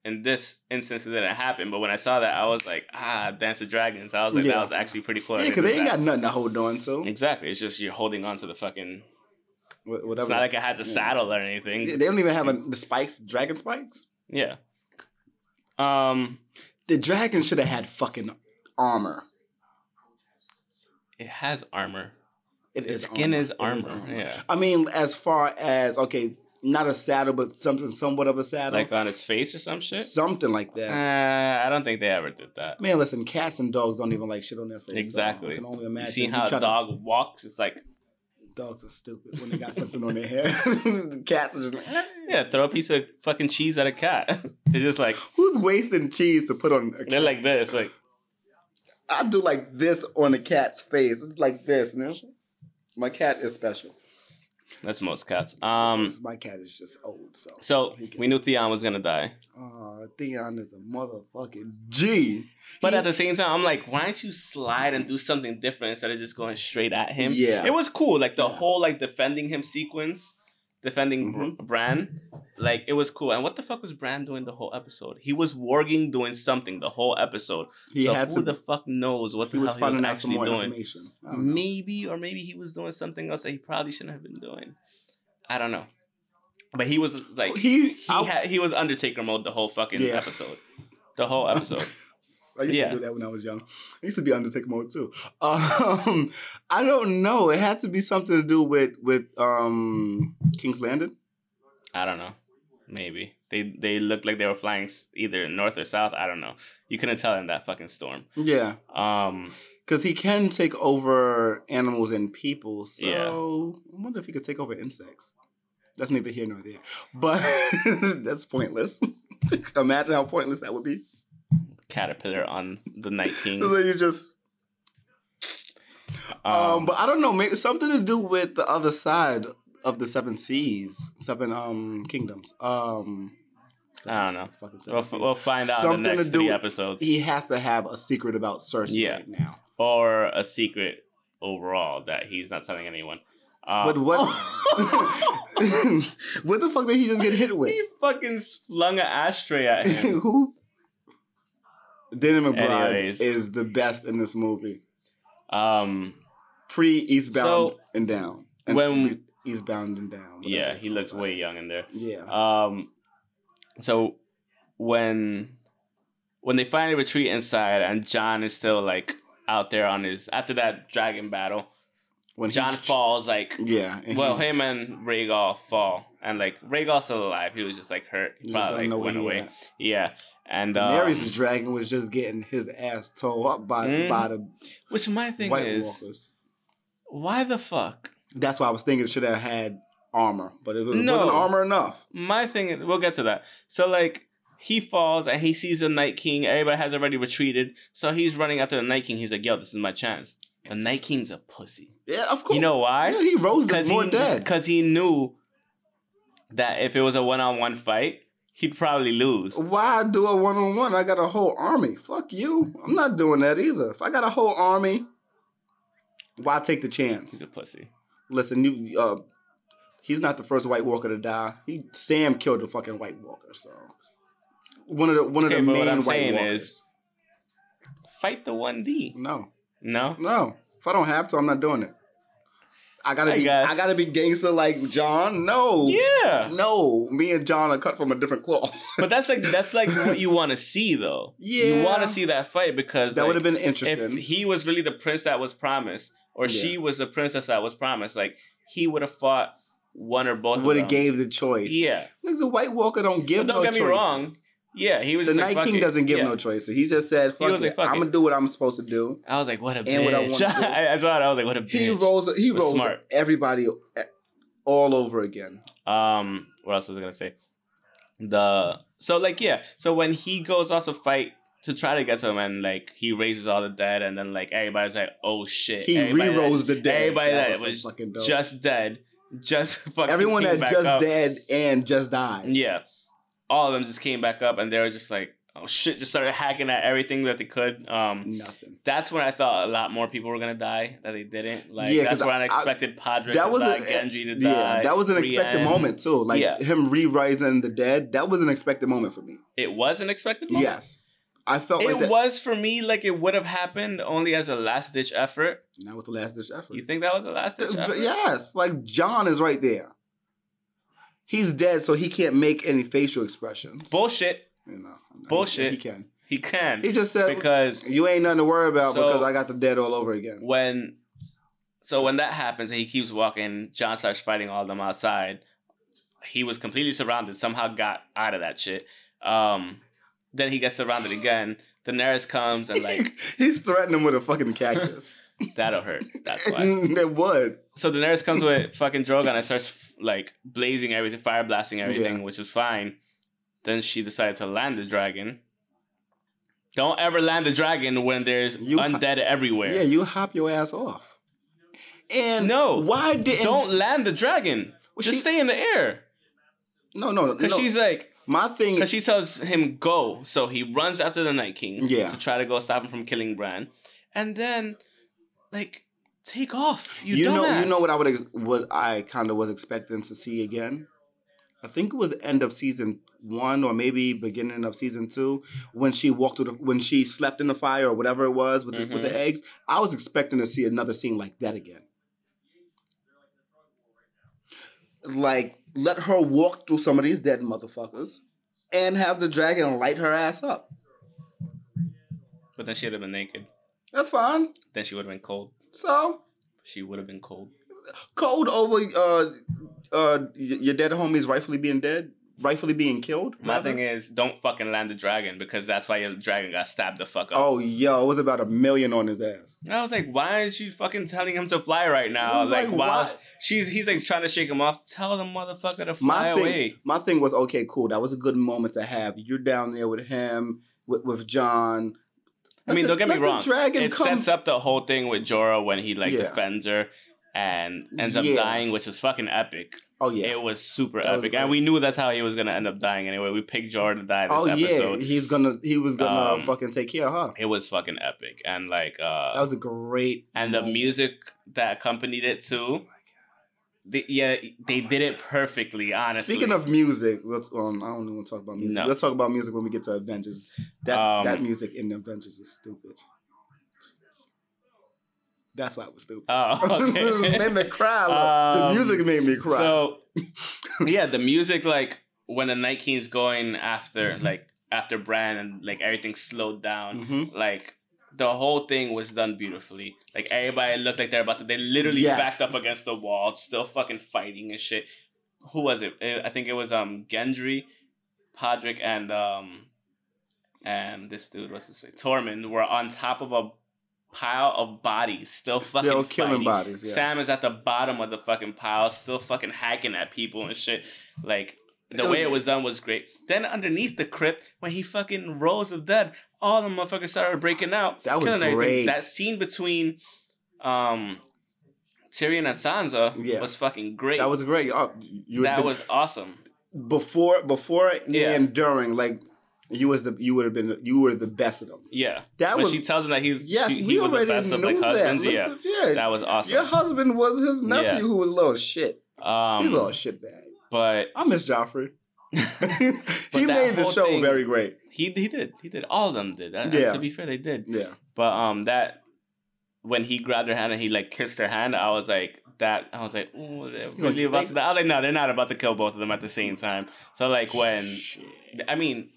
In this instance, it didn't happen. But when I saw that, I was like, ah, Dance of Dragons. I was like, Yeah. that was actually pretty cool. Yeah, because they ain't that. got nothing to hold on to. Exactly. It's just you're holding on to the fucking. Whatever. It's not like it has a Yeah. saddle or anything. They don't even have a, the spikes, dragon spikes. Yeah. Um, The dragon should have had fucking armor. It has armor. Its skin armor. is It armor. Yeah. I mean, as far as okay, not a saddle, but something somewhat of a saddle, Like on its face or some shit. something like Uh, that. I don't think they ever did that. Man, listen, cats and dogs don't even like shit on their face. so Exactly. I can only You imagine. see how a to- dog walks? It's like, dogs are stupid when they got something on their hair. (laughs) cats are just like, eh. yeah, throw a piece of fucking cheese at a cat. (laughs) it's just like who's wasting cheese to put on? A cat? they're like this, like I do like this on a cat's face, like this. and it's- My cat is special. that's most cats. Um, my cat is just old, so. so we knew Theon was gonna die, Uh, Theon is a motherfucking G. but He- at the same time, I'm like, why don't you slide and do something different instead of just going straight at him? Yeah. it was cool. Like the Yeah. whole like defending him sequence, defending Mhm. Bran, like it was cool. And what the fuck was Bran doing the whole episode? He was warging, doing something the whole episode. he so had who to. the fuck knows what he was he was actually doing? information. I don't know. Maybe, or maybe he was doing something else that he probably shouldn't have been doing. I don't know. But he was like he he, I, had, he was Undertaker mode the whole fucking Yeah. episode, the whole episode. (laughs) I used yeah. to do that when I was young. I used to be Undertaker mode too. Um, (laughs) I don't know. It had to be something to do with with um King's Landing. I don't know. Maybe they they looked like they were flying either north or south. I don't know. You couldn't tell in that fucking storm. Yeah, Um, because he can take over animals and people. So Yeah. I wonder if he could take over insects. That's neither here nor there. But (laughs) that's pointless. (laughs) Imagine how pointless that would be. Caterpillar on the Night (laughs) King. So you just Um, but I don't know, maybe something to do with the other side of the seven seas, seven um kingdoms. Um, I don't know. Fucking we'll, we'll find out something in the to do three episodes, He has to have a secret about Cersei Yeah. right now. or a secret overall that he's not telling anyone. Uh, But what? (laughs) (laughs) what the fuck did he just get hit with? He fucking flung an ashtray at him. Who? Danny McBride Anyways. is the best in this movie. Um, Pre Eastbound So, and Down. And when- Eastbound and Down. yeah, he looks way young in there. Yeah. Um, so when when they finally retreat inside and Jon is still like out there on his after that dragon battle, when Jon falls like Yeah. well, (laughs) him and Rhaegal fall, and like Rhaegal's still alive. He was just like hurt. He probably like, went away. at. Yeah, and Daenerys' um, dragon was just getting his ass towed up by Mm. by the which my thing White is, Walkers. why the fuck? That's why I was thinking it should have had armor, but it, was, No. wasn't armor enough. My thing, is, we'll get to that. So like. He falls and he sees the Night King. Everybody has already retreated, so he's running after the Night King. He's like, "Yo, this is my chance." The Night King's a pussy. Yeah, of course. You know why? Yeah, he rose the because more he dead. because he knew that if it was a one on one fight, he'd probably lose. Why do a one on one? I got a whole army. Fuck you. I'm not doing that either. If I got a whole army, why take the chance? He's a pussy. Listen, you uh he's not the first White Walker to die. He Sam killed the fucking White Walker, so one of the one Okay, of the main what I'm White saying Walkers. is- Fight the one D. no, No, no. If I don't have to, I'm not doing it. I gotta I be guess. I gotta be gangster like Jon. No. yeah, No, me and Jon are cut from a different cloth. (laughs) but that's like that's like what you want to see though. Yeah. you want to see that fight because that like, would have been interesting. if he was really the prince that was promised, or Yeah. she was the princess that was promised, like he would have fought one or both. would have gave the choice. Yeah, Like the White Walker don't give But don't no get me choices. wrong, yeah. He was The Night like, "Fuck King it." doesn't give Yeah. no choices. He just said, "Fuck it, like, "Fuck I'm it." gonna do what I'm supposed to do." I was like, what a And what I bitch. want to do. (laughs) I, saw. I was like, what a bitch. He rolls. He was rolls smart. everybody all over again. Um, what else was I gonna say? The so like yeah, so when he goes off to fight to try to get to him, and like he raises all the dead, and then like everybody's like, oh shit, He re-rolls the dead. everybody that so was fucking dope. just dead, just (laughs) fucking everyone that just up. dead and just died. Yeah, all of them just came back up, and they were just like, oh shit, just started hacking at everything that they could. Um, Nothing. that's when I thought a lot more people were gonna die that they didn't. Like Yeah, that's when I expected Padre that was die, a- Gendry to Yeah, die. that was an expected moment too. Like Yeah. him re-rising the dead. That was an expected moment for me. It was an expected moment. Yes, I felt It like was for me like it would have happened only as a last ditch effort. That was the last ditch effort. You think that was a last ditch effort? Yes, like Jon is right there. He's dead, so he can't make any facial expressions. Bullshit. You know, Bullshit. He can. He can He just said because you ain't nothing to worry about So- because I got the dead all over again. when so when that happens and he keeps walking, Jon starts fighting all of them outside. He was completely surrounded. Somehow got out of that shit. Um, then he gets surrounded again. Daenerys comes and like (laughs) He's threatening with a fucking cactus. That'll hurt. That's why. (laughs) it would. So Daenerys comes with fucking Drogon and starts like blazing everything, fire blasting everything, Yeah. which is fine. Then she decides to land the dragon. Don't ever land the dragon when there's You ha- undead everywhere. Yeah, you hop your ass off. And No. why didn't Don't land the dragon. Well, Just she- stay in the air. No, no, Because no. she's like, my thing. because she tells him go, so he runs after the Night King. Yeah. To try to go stop him from killing Bran, and then, like, take off. You, you know, you know what I would, ex- what I kind of was expecting to see again. I think it was end of season one or maybe beginning of season two when she walked through the, when she slept in the fire or whatever it was with the, with the mm-hmm. eggs. I was expecting to see another scene like that again. Like let her walk through some of these dead motherfuckers and have the dragon light her ass up. But then she would have been naked. That's fine. Then she would have been cold. So She would have been cold. cold over uh uh your dead homies rightfully being dead, rightfully being killed. My rather. thing is, don't fucking land the dragon because that's why your dragon got stabbed the fuck up. Oh yo, it was about a million on his ass. And I was like, why aren't you fucking telling him to fly right now? Like, like, while why? she's he's like trying to shake him off. Tell the motherfucker to fly My thing, away. my thing was okay, cool. That was a good moment to have. You're down there with him, with with Jon. I mean, don't get me wrong. dragon It come- sets up the whole thing with Jorah when he like Yeah. defends her and ends up Yeah. dying, which was fucking epic. Oh yeah. It was super That was epic, and we knew that's how he was gonna end up dying anyway. We picked Jorah to die this oh episode. yeah. He's gonna. He was gonna Um, fucking take care of her. It was fucking epic, and like uh, That was a great. and the music that accompanied it too. They, yeah, they did it perfectly. Honestly, Speaking of music, let's. Um, I don't even want to talk about music. No. Let's talk about music when we get to Avengers. That Um, that music in Avengers was stupid. That's why it was stupid. oh, (laughs) it made me cry. Um, the music made me cry. So, (laughs) yeah, the music like when the Night King's going after like after Bran and like everything slowed down, Mhm. like the whole thing was done beautifully. Like everybody looked like they're about to. They literally Yes. backed up against the wall, still fucking fighting and shit. Who was it? Uh, I think it was um Gendry, Podrick, and um and this dude, what's his name? Tormund were on top of a pile of bodies, still fucking Still killing fighting. bodies. Yeah. Sam is at the bottom of the fucking pile, still fucking hacking at people and shit. Like the way it was- done was great. Then underneath the crypt, when he fucking rose of dead, all the motherfuckers started breaking out. That was killing everything. great. That scene between um Tyrion and Sansa Yeah. was fucking great. that was great. Oh, you that the- was awesome. before, before Yeah. and during. Like you was the you would have been you were the best of them. Yeah. That when was she tells him that he's yes. she, he was the best of like that. husbands. Yeah. Yeah. That was awesome. Your husband was his nephew Yeah. who was a little shit. um, He's a little shit bag. But I miss Joffrey. (laughs) (laughs) he made the show thing- very great. he he did. He did. All of them did. And Yeah. to be fair, they did. Yeah. But um, that when he grabbed her hand and he like kissed her hand, I was like that. I was like, oh, they're really about they- to. I was like, no, they're not about to kill both of them at the same time. So like when, I mean,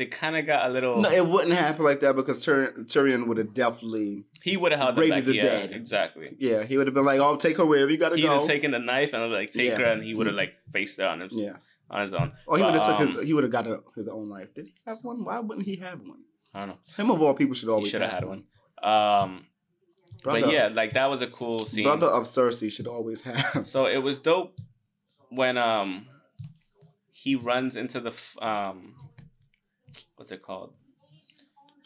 they kind of got a little. No, it wouldn't happen like that because Tyr- Tyrion would have definitely, he would have held the Yeah, dead. exactly. yeah, he would have been like, "Oh, take her wherever you gotta go. He'd have taken the knife and like take Yeah. her, and he would have like faced her on his yeah, on his own. or he would have But, took um, his. He would have got a, his own life. Did he have one? Why wouldn't he have one? I don't know. Him of all people should He always should have have had one. one. Um, Brother, but yeah, like that was a cool scene. brother of Cersei should always have. So it was dope when um he runs into the um what's it called?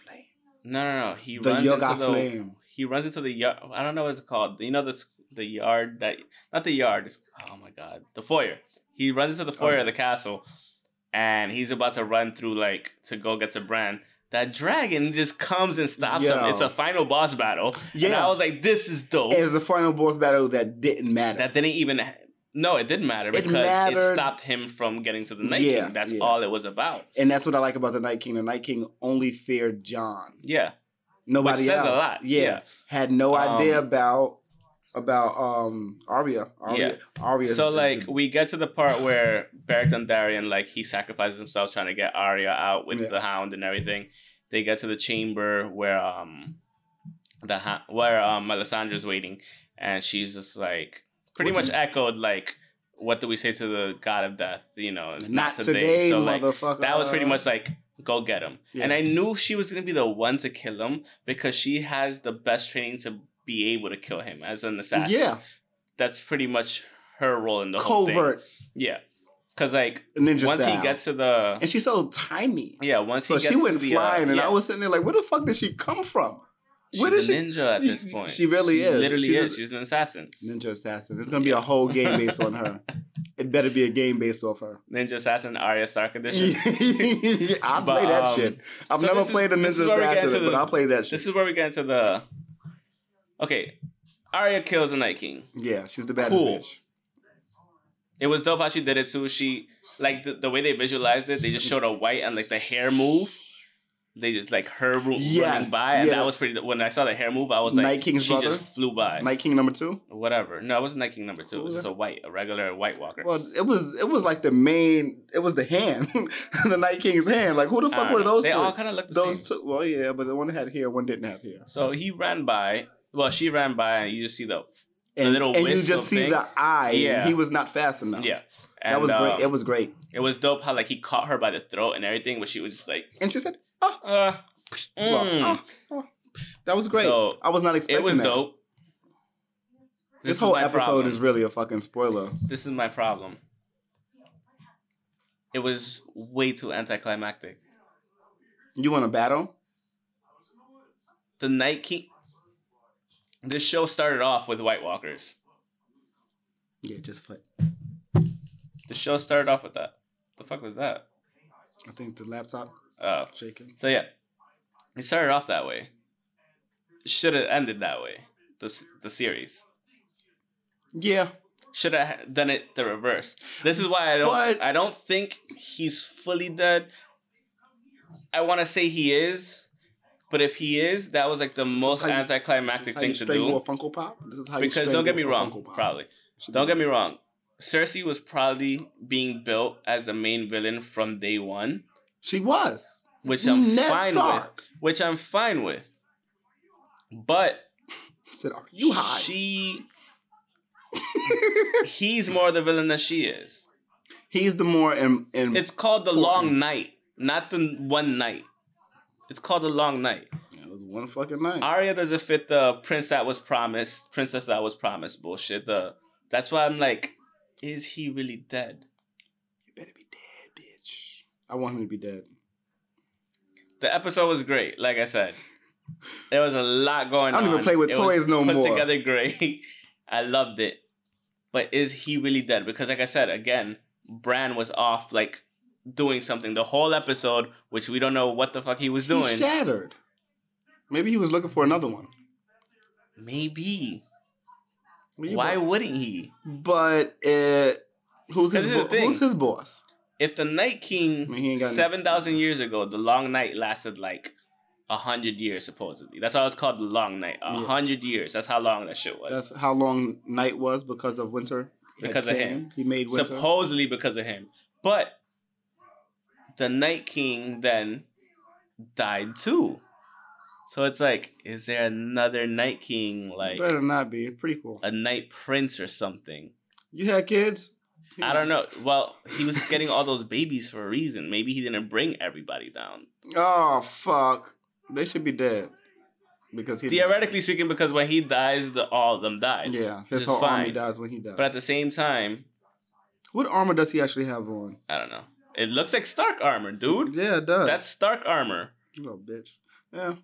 Flame. No, no, no. He The runs Yoga into the Flame. he runs into the yard. I don't know what it's called. You know the the yard that not the yard. It's, oh my god, the foyer. He runs into the foyer of the castle, and he's about to run through like to go get to Bran. That dragon just comes and stops him. It's a final boss battle. Yeah, and I was like, this is dope. It was the final boss battle that didn't matter. That didn't even. No, it didn't matter because it, mattered. stopped him from getting to the Night Yeah, King. That's yeah. all it was about. and that's what I like about the Night King. The Night King only feared Jon. Yeah, Nobody Which says a else. lot, Yeah. yeah. Had no Um, idea about about um Arya. Arya. Yeah. Arya. so like we get to the part where Beric Dondarrion like he sacrifices himself trying to get Arya out with Yeah. the Hound and everything. They get to the chamber where um the ha- where um Melisandre's waiting, and she's just like pretty much do echoed like what do we say to the God of Death? You know, not today, So like motherfucker. that was pretty much like go get him and i knew she was going to be the one to kill him because she has the best training to be able to kill him as an assassin yeah, that's pretty much her role in the whole thing covert yeah because like ninja once style. he gets to the and she's so tiny. yeah once So he gets she went to the, uh, flying, and yeah, I was sitting there like, "Where the fuck did she come from?" She's a is she? ninja at this point She really is. literally She's a- is she's an assassin Ninja assassin. It's gonna be a whole game based on her. (laughs) It better be a game based off her. ninja assassin Arya Stark edition (laughs) I'll But, play that um, shit. I've so never this is- played a ninja where we get assassin, into but I'll play that shit. this is where we get into the okay Arya kills the Night King yeah, she's the baddest Cool. bitch. It was dope how she did it too. She like the, the way they visualized it, they just showed a white and like the hair move. They just like her ru- Yes, running by, and yeah. that was pretty. When I saw the hair move, I was like, Night King's she brother? just flew by. Night King number two. Whatever. No, it wasn't Night King number two. It was was just a white, a regular White Walker. Well, it was it was like the main. It was the hand, (laughs) the Night King's hand. Like who the fuck were know. those? They three? all kind of looked the those same. two. Well, yeah, but the one that had hair, one didn't have hair. So he ran by. Well, she ran by, and you just see the And, little and you just see thing. the eye. Yeah. He was not fast enough. yeah. that And, was great. um, It was great. It was dope how like he caught her by the throat and everything, but she was just like, And she said, "Oh, uh, well, mm. oh, oh." that was great." So, I was not expecting it was that. dope. This, is whole episode problem. is really a fucking spoiler. This is my problem. It was way too anticlimactic. You want a battle? The Night King. This show started off with White Walkers. Yeah, just for. The show started off with that. The fuck was that? I think the laptop Oh, shaking. so yeah, it started off that way. Should have ended that way. The the series. Yeah, should have done it the reverse. This is why I don't. But- I don't think he's fully dead. I want to say he is, but if he is, that was like the This most you- anticlimactic This is how thing to do. a Funko Pop. This is how you Because don't get me wrong, probably. Don't get me wrong. Cersei was probably being built as the main villain from day one, She was. which I'm Ned fine with. Which I'm fine with. But (laughs) Said, "Are you high?" she, (laughs) he's more the villain than she is. He's the more in, in It's called the Important. long night, not the one night. It's called the long night. it was one fucking night. Arya doesn't fit the prince that was promised, princess that was promised bullshit. The that's why I'm like, is he really dead? you better be dead, bitch. I want him to be dead. The episode was great. Like I said, there was a lot going on. I don't even play with It toys no put more. Put together great. (laughs) I loved it. But is he really dead? Because like I said, again, Bran was off like doing something the whole episode, which we don't know what the fuck he was doing. shattered. Maybe he was looking for another one. Maybe. Maybe. Why wouldn't he? But it, who's his bo- who's his boss? If the Night King I mean, seven thousand years ago, the Long Night lasted like a hundred years supposedly. That's why it's called the Long Night. A Yeah. hundred years. That's how long that shit was. That's how long night was because of winter. Because of him. He made winter. supposedly because of him. But the Night King then died too. So it's like, is there another Night King, like Better not be. Pretty cool. a Night Prince or something? You had kids? I don't know. Well, he was getting all those babies for a reason. Maybe he didn't bring everybody down. Oh fuck! They should be dead because he Theoretically speaking, because when he dies, the, all of them die. Yeah, his is whole army dies when he dies. But at the same time, what armor does he actually have on? I don't know. It looks like Stark armor, dude. Yeah, it does. That's Stark armor. little bitch. Yeah,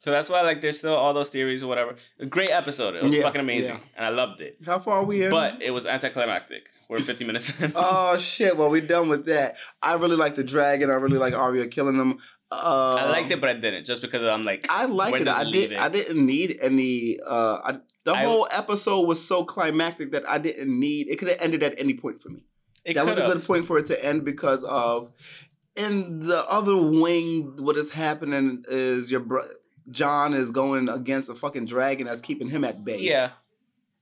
So that's why like there's still all those theories or whatever. A great episode. It was Yeah, fucking amazing. yeah. And I loved it. how far are we in? But it was anticlimactic. We're 50 minutes in. (laughs) oh shit! Well, we're done with that. I really like the dragon. I really like Arya killing them. Uh, I liked it, but I didn't. Just because I'm like, I like it. I did. it? I didn't need any. Uh, I, the I- whole episode was so climactic that I didn't need. It could have ended at any point for me. It that was a good point for it to end because of in the other wing what is happening is your bro- jon is going against a fucking dragon that's keeping him at bay Yeah.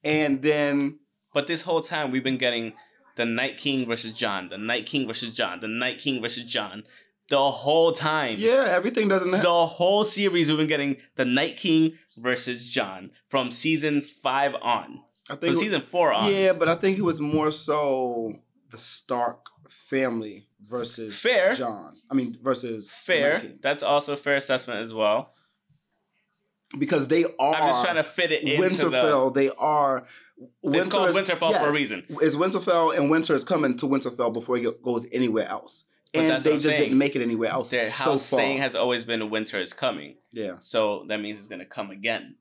and then But this whole time we've been getting the Night King versus Jon, the Night King versus Jon, the Night King versus Jon. The whole time. yeah everything doesn't ha- The whole series we've been getting the Night King versus Jon from season five on. i From think season four on. yeah but i think it was more so the stark family versus Fair. jon i mean versus Fair. That's also a fair assessment as well. because they are I'm just trying to fit it into winterfell they are the. It's called is- Winterfell for a reason. It's Winterfell, and winter is coming to Winterfell before it goes anywhere else. But and they just saying. didn't make it anywhere else. Their so house far. saying has always been winter is coming. yeah, So that means it's gonna come again.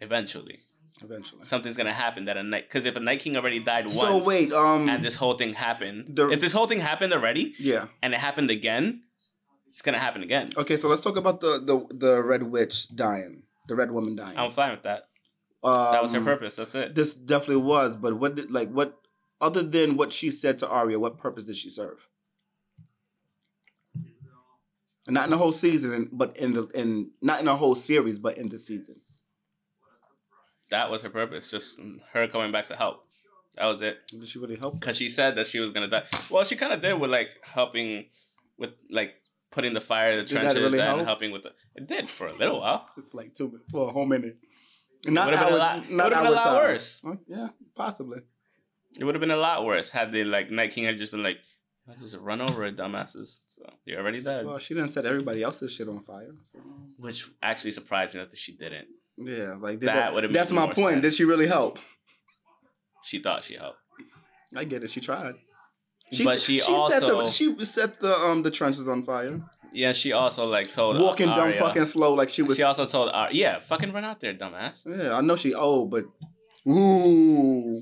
Eventually. Eventually. Something's gonna happen that a night because if a Night King already died once So wait, um, and this whole thing happened. The- if this whole thing happened already yeah. and it happened again, it's gonna happen again. Okay, so let's talk about the the the Red Witch dying, the Red Woman dying. I'm fine with that. um, That was her purpose. That's it. This definitely was, but what did like what other than what she said to Arya? What purpose did she serve? Not in the whole season, but in the in not in the whole series, but in the season. That was her purpose. Just her coming back to help. That was it. Did she really help? Because she said that she was gonna die. Well, she kind of did with like helping with like putting the fire in the Did trenches really and help? helping with the. It did for a little while. It's like two minutes, for a whole minute. Not would've been a lot- it not been a lot time. worse. Yeah, possibly. It would have been a lot worse had the like Night King had just been like, "I just run over it, dumbasses." So you're already dead. Well, she didn't set everybody else's shit on fire. so- Which actually surprised me that she didn't. Yeah, like did That that, would've that's my point. sense. Did she really help? She thought she helped. I get it. She tried. But s- she set the also- she set the um the trenches on fire. Yeah, she also like told Walking dumb fucking slow like she was. She also told Arya, "Yeah, fucking run out there, dumbass." yeah, I know she old, but ooh,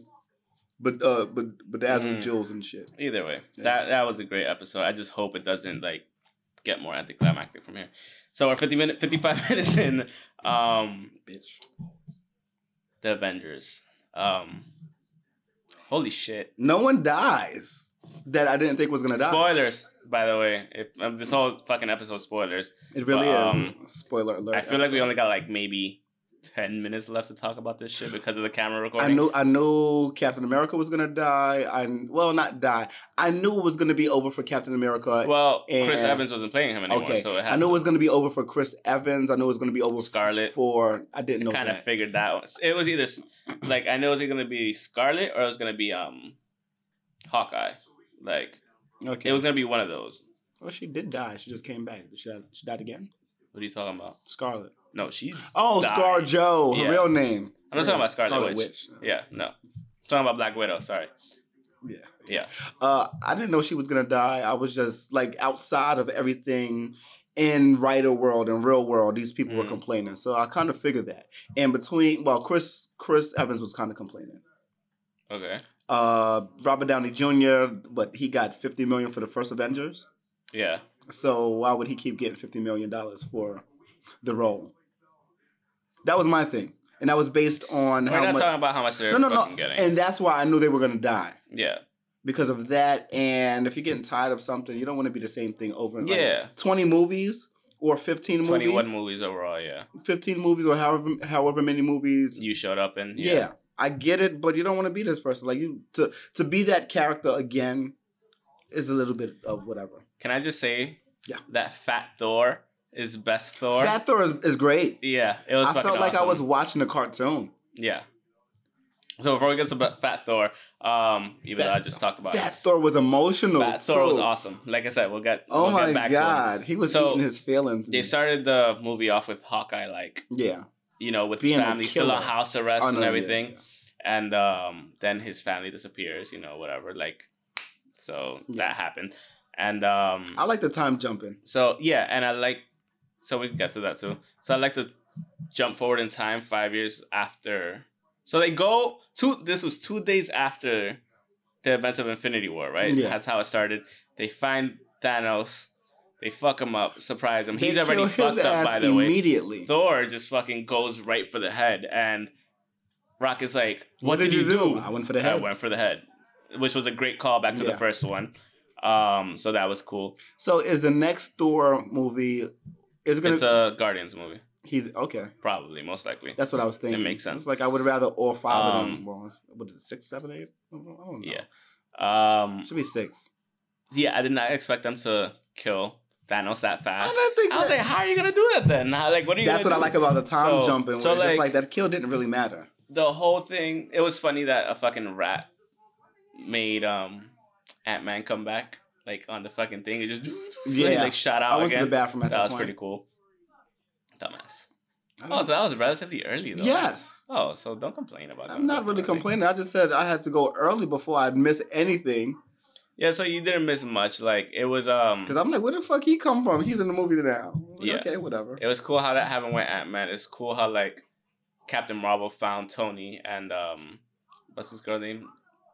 but uh, but but that's Mhm. with jewels and shit. Either way, Yeah. that that was a great episode. I just hope it doesn't like get more anticlimactic from here. So we're fifty minute, fifty five (laughs) minutes in. Um, Bitch. the Avengers. Um, Holy shit! No one dies that I didn't think was gonna die. Spoilers, by the way. If um, this whole fucking episode spoilers, It really But, um, is. Spoiler alert. I feel like we only got like maybe ten minutes left to talk about this shit because of the camera recording. I knew I knew Captain America was gonna die. I well not die. I knew it was gonna be over for Captain America. Well, Chris Evans wasn't playing him anymore, okay, so I knew it was gonna be over for Chris Evans. I knew it was gonna be over Scarlet. for. I didn't know kind of figured that one. It was either like I know it was going to be Scarlet or it was going to be um Hawkeye. Like Okay. it was going to be one of those. well, she did die. She just came back. She died, she died again. What are you talking about? Scarlet. No, she's Oh, Died. Scar Joe. Her Yeah. real name. I'm not talking about Scarlet, Witch. Witch. Yeah, no. I'm talking about Black Widow. Sorry. Yeah. Yeah. Uh, I didn't know she was gonna die. I was just like outside of everything in writer world and real world. These people were Mm. complaining, so I kind of figured that. And between, well, Chris Chris Evans was kind of complaining. Okay. Uh, Robert Downey Jr., but he got fifty million for the first Avengers. Yeah. So why would he keep getting fifty million dollars for the role? That was my thing, and that was based on We're how not much. talking about how much they're no, no, no, getting. and that's why I knew they were gonna die. yeah. because of that. And if you're getting tired of something, you don't want to be the same thing over and like Yeah. 20 movies or 15 21 movies. movies overall, yeah. 15 movies or however however many movies. You showed up in. yeah. Yeah. I get it, but you don't want to be this person. Like you to to be that character again is a little bit of whatever. Can I just say Yeah. that Fat Thor is best Thor? Fat Thor is, is great. yeah, it was I felt like I was watching a cartoon. Yeah. So before we get to Fat Thor, um, even though I just talked about Fat it, Thor was emotional. Fat Thor was awesome. Like I said, we'll get. Oh we'll my get back To god, he was So, eating his feelings. They started the movie off with Hawkeye, like yeah, you know, with Being his family still on house arrest Oh, and no, yeah, everything, yeah. and um, then his family disappears. You know, whatever. Like, so Yeah. that happened, and um, I like the time jumping. So yeah, and I like so we can get to that too. So I like to jump forward in time five years after. So they go two. This was two days after the events of Infinity War, right? Yeah. That's how it started. They find Thanos. They fuck him up, surprise him. He's They already fucked up, by the way. immediately. Thor just fucking goes right for the head, and Rock is like, "What, did, you do?" I went for the I head. went for the head, which was a great callback to Yeah. the first one. Um, so that was cool. So is the next Thor movie? Is it gonna? It's a Guardians movie. he's okay. Probably, most likely. That's what I was thinking. It makes sense. It's like I would rather all five of Um, them. Well, what is it? Six, seven, eight? I don't know. Yeah. Um. should be six. Yeah, I did not expect them to kill Thanos that I fast. don't think I was that- like, how are you gonna do that then? How, like, what are you? That's what gonna I like about the time So- jumping. So, it's just like- like that kill didn't really matter. The whole thing. It was funny that a fucking rat made um Ant Man come back like on the fucking thing. It just (laughs) Yeah. like shot out I went again. to the bathroom at that that, was point. pretty cool. Dumbass. Oh, so that was relatively early though. yes. Oh, so don't complain about that. I'm not really complaining. I just said I had to go early before I'd miss anything. Yeah, so you didn't miss much. Like it was um Because I'm like, where the fuck he come from? He's in the movie now. Yeah. Okay, whatever. it was cool how that happened with Ant Man. It's cool how like Captain Marvel found Tony and um what's his girl name?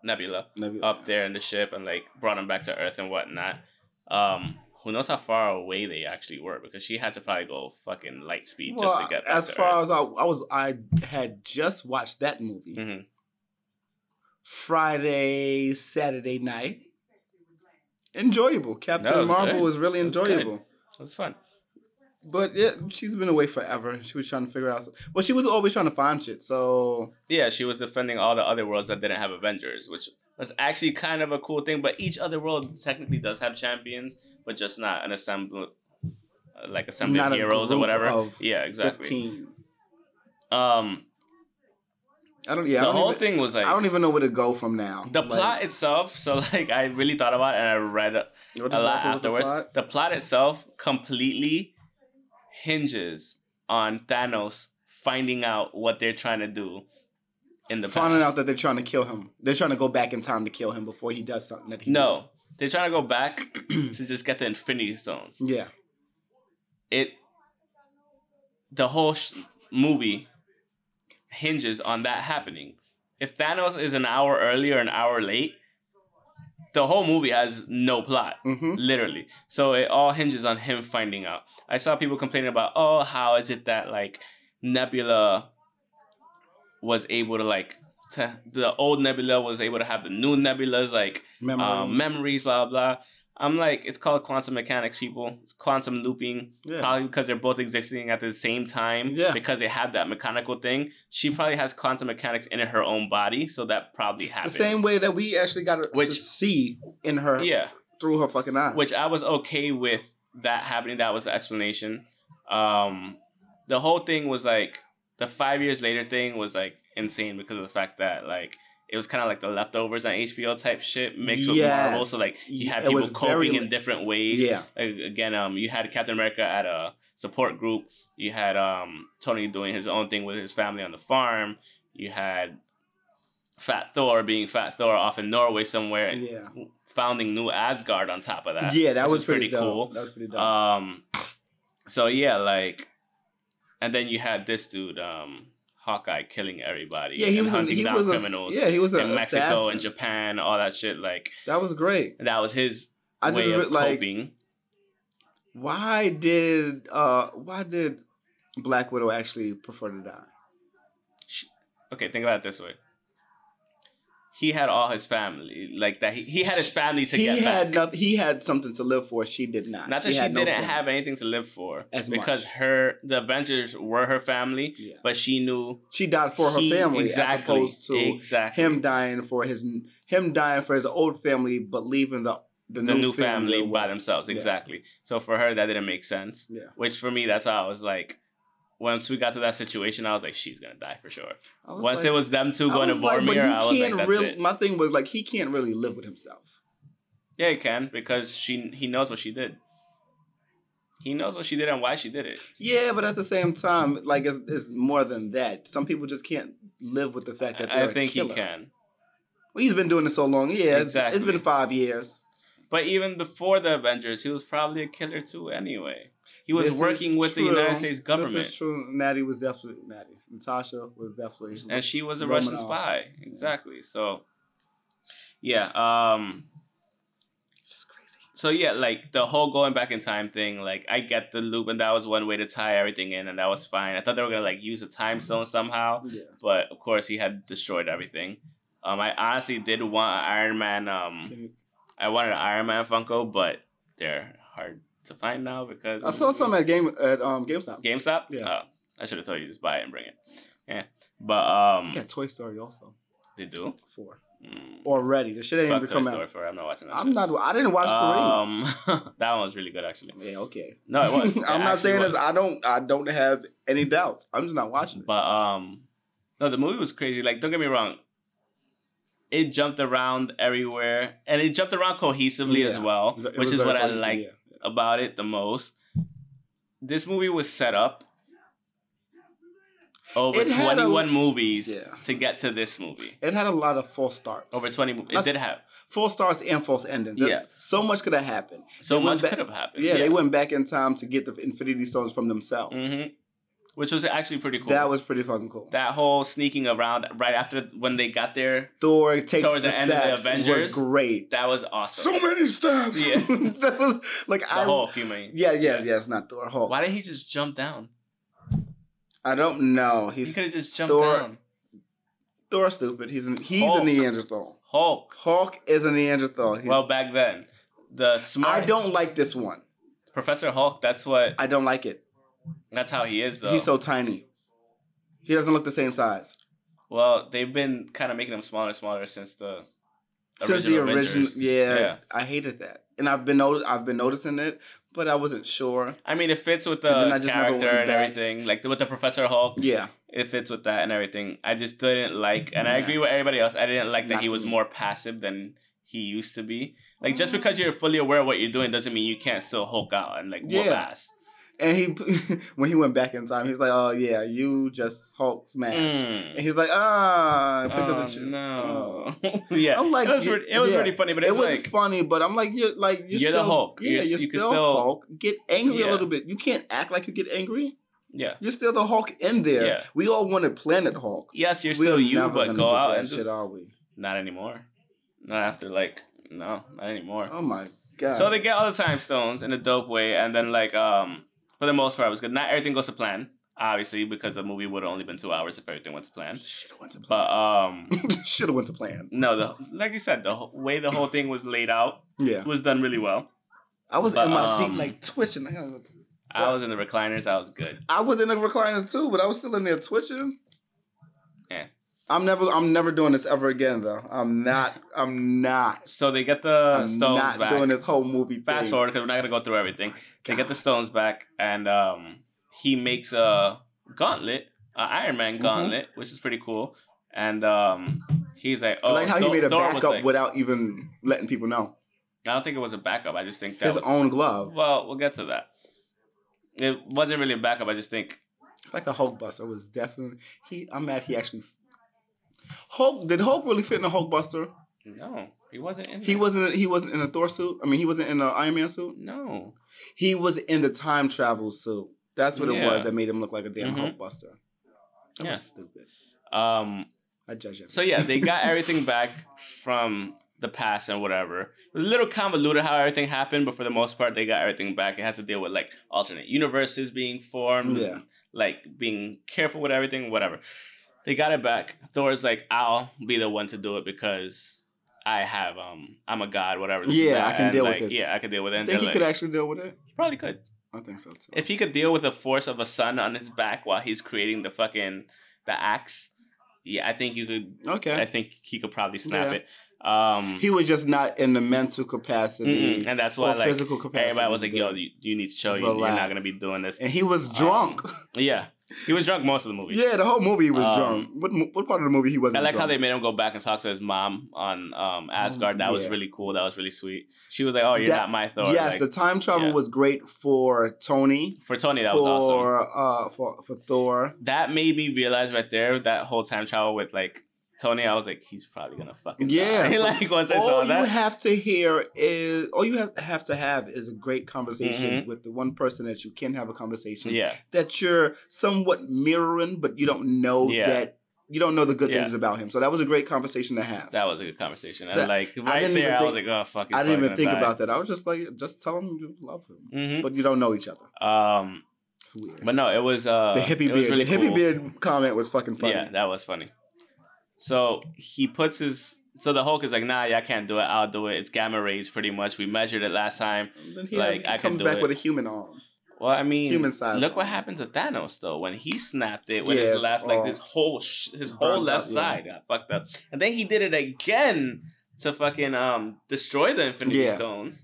Nebula Maybe- up there in the ship and like brought him back to Earth and whatnot. Um who knows how far away they actually were because she had to probably go fucking light speed just to get back as to far Earth. as I, I was, I had just watched that movie Mhm. Friday, Saturday night. Enjoyable. Captain No, was Marvel good. was really It was enjoyable. It was fun. But yeah, she's been away forever. She was trying to figure out. Well, she was always trying to find shit. So Yeah, she was defending all the other worlds that didn't have Avengers, which was actually kind of a cool thing. But each other world technically does have champions, but just not an assembly, uh, like assembly Not of heroes or whatever. Yeah, exactly. fifteen. Um, I don't. Yeah, the don't whole even, thing was like I don't even know where to go from now. the Like, plot itself. So (laughs) like, I really thought about it and I read a, a lot was the afterwards. plot? The plot itself completely hinges on Thanos finding out what they're trying to do in the Finding past. out that they're trying to kill him. They're trying to go back in time to kill him before he does something that he no, they're trying to go back (clears throat) to just get the Infinity Stones. Yeah. it the whole sh- movie hinges on that happening. If Thanos is an hour early or an hour late, the whole movie has no plot, Mm-hmm. literally. So it all hinges on him finding out. I saw people complaining about, oh, how is it that like Nebula was able to like to the old Nebula was able to have the new Nebulas, like Memory. um, memories, blah blah. I'm like, it's called quantum mechanics, people. It's quantum looping. yeah. Probably because they're both existing at the same time. Yeah. Because they have that mechanical thing. She probably has quantum mechanics in her own body, so that probably happened. the same way that we actually got to, to Which- see in her Yeah. through her fucking eyes. Which I was okay with that happening. That was the explanation. Um, the whole thing was like the five years later thing was like insane because of the fact that like it was kind of like the leftovers on HBO type shit mixed with Marvel. So like you had It people was very coping in different ways. yeah, Like, again, um, you had Captain America at a support group. You had um Tony doing his own thing with his family on the farm. You had Fat Thor being Fat Thor off in Norway somewhere, and yeah, founding New Asgard on top of that. yeah. That was is pretty, cool. That was pretty dope. Um, so yeah, like, and then you had this dude, um, Hawkeye, killing everybody. yeah, he and was. A, hunting he down was. A, criminals yeah, he was in Mexico assassin. and Japan, all that shit. Like That was great. that was his I way just of like. coping. Why did uh why did Black Widow actually prefer to die? Okay, think about it this way. He had all his family, like that. He, he had his family to he get had back. nothing. He had something to live for. She did not. Not that she, didn't family. have anything to live for, As because much. her the Avengers were her family, Yeah. but she knew She died for her he- family exactly, as opposed to exactly him dying for his him dying for his old family, but leaving the the, the, new, family, by away. themselves. Yeah. Exactly. So for her, that didn't make sense. Yeah. Which for me, that's why I was like. Once we got to that situation, I was like, she's gonna die for sure. Once like- it was them two going to like, he I was like, can't that's really. it. My thing was like he can't really live with himself. Yeah, he can because she he knows what she did. He knows what she did and why she did it. Yeah, but at the same time, like it's, it's more than that. Some people just can't live with the fact that they're I think he can. Well, he's been doing it so long. Yeah, it's- it's Exactly. been five years. But even before the Avengers, he was probably a killer too. Anyway, he was This working with the. United States government, This is true. Natty was definitely Natty. Natasha was definitely. and she was a Romanov. Russian spy. Exactly. So, yeah. Um. It's just crazy. So yeah, like the whole going back in time thing, like I get the loop, and that was one way to tie everything in, and that was fine. I thought they were gonna like use a time stone somehow, Yeah. but of course he had destroyed everything. Um, I honestly did want Iron Man. Um, I wanted an Iron Man Funko, but they're hard to find now because I saw some at game at um GameStop. GameStop. Yeah. Oh, I should have told you just buy it and bring it. Yeah, but um, Yeah, Toy Story also they do. four Mm. already. The shit ain't Fuck even Toy come Story out. for I'm not watching that. I'm shit. not. I didn't watch Um, (laughs) that one was really good actually. Yeah, okay. No, it was. It (laughs) I'm not saying was. this. I don't. I don't have any doubts. I'm just not watching it. But um, no, the movie was crazy. Like, don't get me wrong. It jumped around everywhere, and it jumped around cohesively as well, It which is what I like yeah. about it the most. This movie was set up over It had a- 21 movies Yeah. to get to this movie. It had a lot of false starts. Over 20 movies. It did have. false starts and false endings. Yeah. So much could have happened. So much back- could have happened. Yeah, they went back in time to get the Infinity Stones from themselves. hmm Which was actually pretty cool. That was pretty fucking cool. that whole sneaking around right after when they got there. Thor takes Towards the the end of the Avengers. was great. That was awesome. So many steps. Yeah. (laughs) that was like the I. Hulk, you mean? Yeah, yeah, yeah. It's not Thor. Hulk. Why didn't he just jump down? I don't know. He He's could have just jumped Thor- down. Thor. Stupid. He's an, he's Hulk. a Neanderthal. Hulk. Hulk is a Neanderthal. He's, well, back then, the smart I don't like this one. Professor Hulk. That's what. I don't like it. That's how he is, though. He's so tiny. He doesn't look the same size. well, they've been kind of making him smaller and smaller since the Since the original original, Avengers. yeah, Yeah. I hated that, and I've been noti- I've been noticing it, but I wasn't sure. I mean, it fits with And the never character and back. everything. Like with the Professor Hulk, Yeah, it fits with that and everything. I just didn't like, and I agree with everybody else. I didn't like that Not he was me. more passive than he used to be. Like just mm. because you're fully aware of what you're doing doesn't mean you can't still Hulk out and like whoop Yeah. ass. And he (laughs) when he went back in time, he's like, "Oh yeah, you just Hulk smash," Mm. and he's like, "Ah, I picked up Oh, the shit." no. Oh. (laughs) yeah, I'm like, it was, y- re- it was yeah. really funny, but it was like funny, but I'm like, you're like you're, You're the still, Hulk. Yeah, You're- you're, you can still, still- Hulk. Get angry Yeah. a little bit. You can't act like you get angry. yeah. You're still the Hulk in there. Yeah. We all wanted Planet Hulk. Yes, you're We're still you, never but go out and do- shit, are we? not anymore. Not after like no, not anymore. Oh my god. So they get all the time stones in a dope way, and then like um for the most part it was good. Not everything goes to plan. obviously because the movie would have only been two hours if everything went to plan. Should have went to But plan. um, (laughs) Should have went to plan. no, the like you said, the way the whole thing was laid out Yeah, was done really well. I was But, in my seat um, like twitching. I was- I was in the recliners. I was good. I was in the recliner too, but I was still in there twitching. Yeah. I'm never. I'm never doing this ever again, though. I'm not. I'm not. So they get the I'm stones not back. doing this whole movie. Fast thing. forward because we're not gonna go through everything. They get the stones back, and um, he makes a gauntlet, an Iron Man Mhm. gauntlet, which is pretty cool. And um, he's like, "Oh, I like how he made a Thor backup like- without even letting people know. I don't think it was a backup. I just think that His was, own glove. Well, we'll get to that. It wasn't really a backup. I just think It's like the Hulk Buster was definitely. He. I'm mad. He actually. Hulk did Hulk really fit in a Hulk Buster? no, he wasn't in. He wasn't. He wasn't in a Thor suit. I mean, he wasn't in an Iron Man suit. No, He was in the time travel suit. That's what it was that made him look like a damn Mhm. Hulk Buster. That Yeah. was stupid. um, I judge him. So yeah, they got everything back from the past and whatever. It was a little convoluted how everything happened, but for the most part, they got everything back. It had to deal with like alternate universes being formed, Yeah. like being careful with everything, whatever. They got it back. Thor's like, I'll be the one to do it because I have um, I'm a god, whatever. this Yeah. I can And, deal with this. Yeah, I can deal with it. I think he could actually deal with it. he probably could. I think so too. If he could deal with the force of a sun on his back while he's creating the fucking the axe, yeah, I think you could okay. I think he could probably snap Yeah. it. Um, he was just not in the mental capacity mm-mm, and that's why like physical capacity. everybody was like, "Yo, you, you need to show you, you're not gonna be doing this." and he was drunk. (laughs) Yeah, he was drunk most of the movie. yeah, the whole movie he was Um, drunk. What what part of the movie he wasn't? I like drunk? how they made him go back and talk to his mom on um, Asgard. That was really cool. That was really sweet. She was like, "Oh, you're That- not my Thor." yes, Like, the time travel yeah. was great for Tony. for Tony, that for was awesome. uh for for Thor. That made me realize right there that whole time travel with like Tony. I was like, he's probably gonna fucking Yeah. (laughs) like once I all saw that, all you have to hear is all you have, have to have is a great conversation Mhm. with the one person that you can have a conversation yeah, that you're somewhat mirroring, but you don't know Yeah. that you don't know the good Yeah. things about him. So that was a great conversation to have. that was a good conversation. And That- like I right didn't there, even I was think- like, "Oh fuck." I didn't even think die. about that. I was just like, just tell him you love him, Mhm. but you don't know each other. Um, It's weird. but no, it was uh the hippie beard, really the hippie cool. beard comment was fucking funny. Yeah, that was funny. So he puts his. So the Hulk is like, nah, yeah, I can't do it. I'll do it. It's gamma rays, pretty much. We measured it last time. Then he, Like, has, he I can comes do back it. with a human arm. Well, I mean, Human size. look what happened to Thanos though when he snapped it with Yeah, his left, like his whole sh- his whole left up, yeah. side got fucked up, and then he did it again to fucking um destroy the Infinity Yeah. Stones.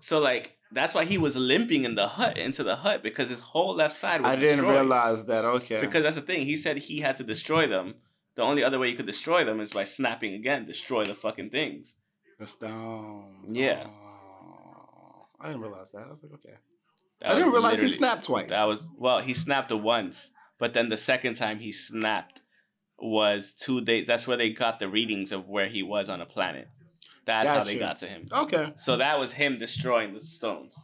So like that's why he was limping in the hut into the hut because his whole left side was I didn't destroyed. realize that. Okay. Because that's the thing. He said he had to destroy them. The only other way you could destroy them is by snapping again, destroy the fucking things. the stones. Yeah. Oh, I didn't realize that. I was like, okay. That I didn't realize he snapped twice. That was well, he snapped once, but then the second time he snapped was two days. That's where they got the readings of where he was on a planet. That's how they got to him. okay. So that was him destroying the stones,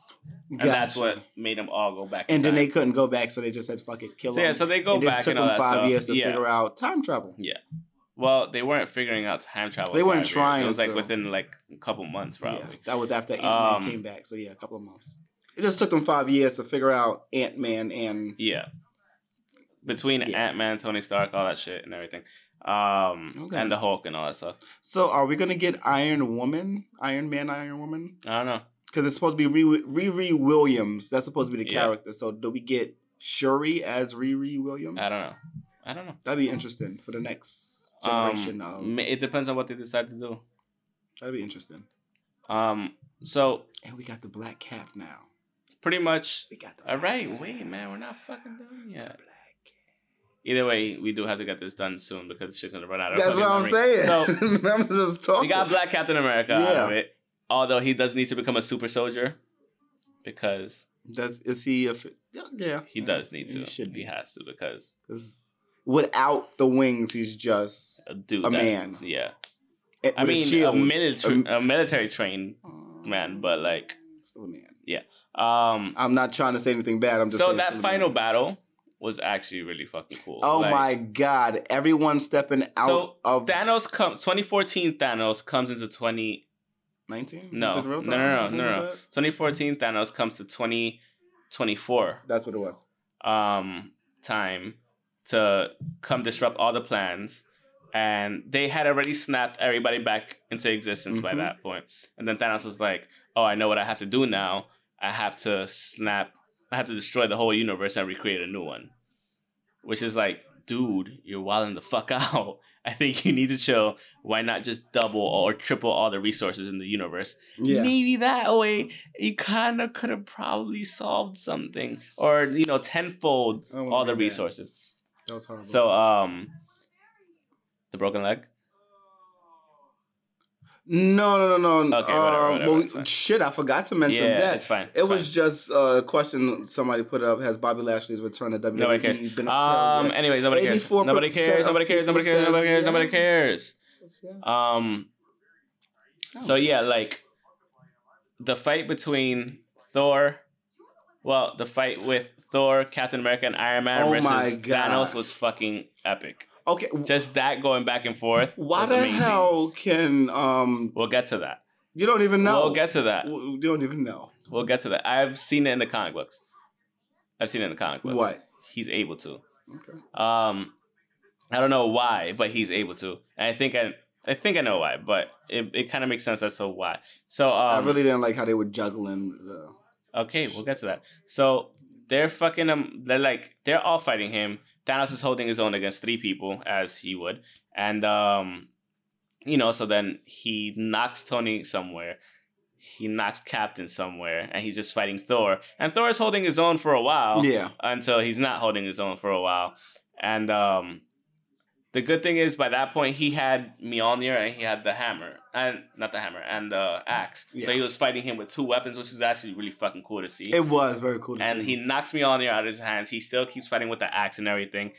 and that's what made them all go back. And then time. they couldn't go back, so they just said, "Fuck it, kill So him." yeah, so they go and back it took them five stuff. years to yeah. figure out time travel. Yeah. Well, they weren't figuring out time travel. They weren't five years. trying It was like to. within like a couple months, probably. Yeah, that was after Ant Man Um, came back. So yeah, a couple of months. It just took them five years to figure out Ant Man and Yeah. Between Yeah. Ant Man, Tony Stark, all that shit and everything. Um Okay. and the Hulk and all that stuff. so are we gonna get Iron Woman, Iron Man, Iron Woman? I don't know. Because it's supposed to be Riri, Williams. That's supposed to be the Yeah. character. So do we get Shuri as Riri Williams? I don't know. I don't know. That'd be interesting for the next Um, generation of. it depends on what they decide to do. That'd be interesting. Um so And we got the black cap now. pretty much We got the. all right, cap. wait, man, we're not fucking done The yet. Either way, we do have to get this done soon because shit's gonna run out of That's what I'm memory. saying. So (laughs) I'm just talking. we got Black Captain America out of it. Although he does need to become a super soldier. Because Does is he a? Yeah, yeah. he does need to. He should He be. has to because without the wings, he's just a dude a that- man. Yeah. I mean, a, shield. military, Um, a military trained man, but like, still a man. Yeah um. I'm not trying to say anything bad. I'm just So that a final battle was actually really fucking cool. Oh Like, my god! Everyone stepping out So, of Thanos comes. 2014 Thanos comes into 20. 19. No, Is it real no, time? no, no, no, was no. 2014 Thanos comes to 2024. That's what it was. Um, time to come disrupt all the plans. And they had already snapped everybody back into existence by Mhm. that point. And then Thanos was like, "Oh, I know what I have to do now. I have to snap. I have to destroy the whole universe and recreate a new one." Which is like, dude, you're wilding the fuck (laughs) out. I think you need to show why not just double or triple all the resources in the universe. Yeah. Maybe that way you kind of could have probably solved something, or you know, tenfold I don't wanna all the read that. resources. That was horrible. So, um, the broken leg. No, no, no, no. Okay, whatever, um, whatever, it's fine. shit, I forgot to mention yeah, that. it's fine. It it's was just a question somebody put up: Has Bobby Lashley's return to WWE Nobody cares. been a Um. Anyways, nobody cares. 84% Nobody cares. Nobody cares. Nobody cares. Nobody cares. Nobody cares. Um. Oh. So yeah, like the fight between Thor, well, the fight with Thor, Captain America, and Iron Man Oh versus. Thanos was fucking epic. Okay, Just that going back and forth. why the amazing. hell can um? We'll get to that. You don't even know. We'll get to that. You don't even know We'll get to that. I've seen it in the comic books. I've seen it in the comic books. what. He's able to. Okay. Um, I don't know why, but he's able to. And I think I, I think I know why, but it, it kind of makes sense as to why. So um, I really didn't like how they were juggling the. Okay, we'll get to that. So they're fucking um they're like they're all fighting him. Thanos is holding his own against three people as he would. And um you know, so then he knocks Tony somewhere. He knocks Captain somewhere and he's just fighting Thor. And Thor is holding his own for a while Yeah. until he's not holding his own for a while. And um the good thing is by that point he had Mjolnir and he had the hammer. And not the hammer, and the axe. Yeah. So he was fighting him with two weapons, which is actually really fucking cool to see It was very cool. To and see. he knocks Mjolnir out of his hands. He still keeps fighting with the axe and everything.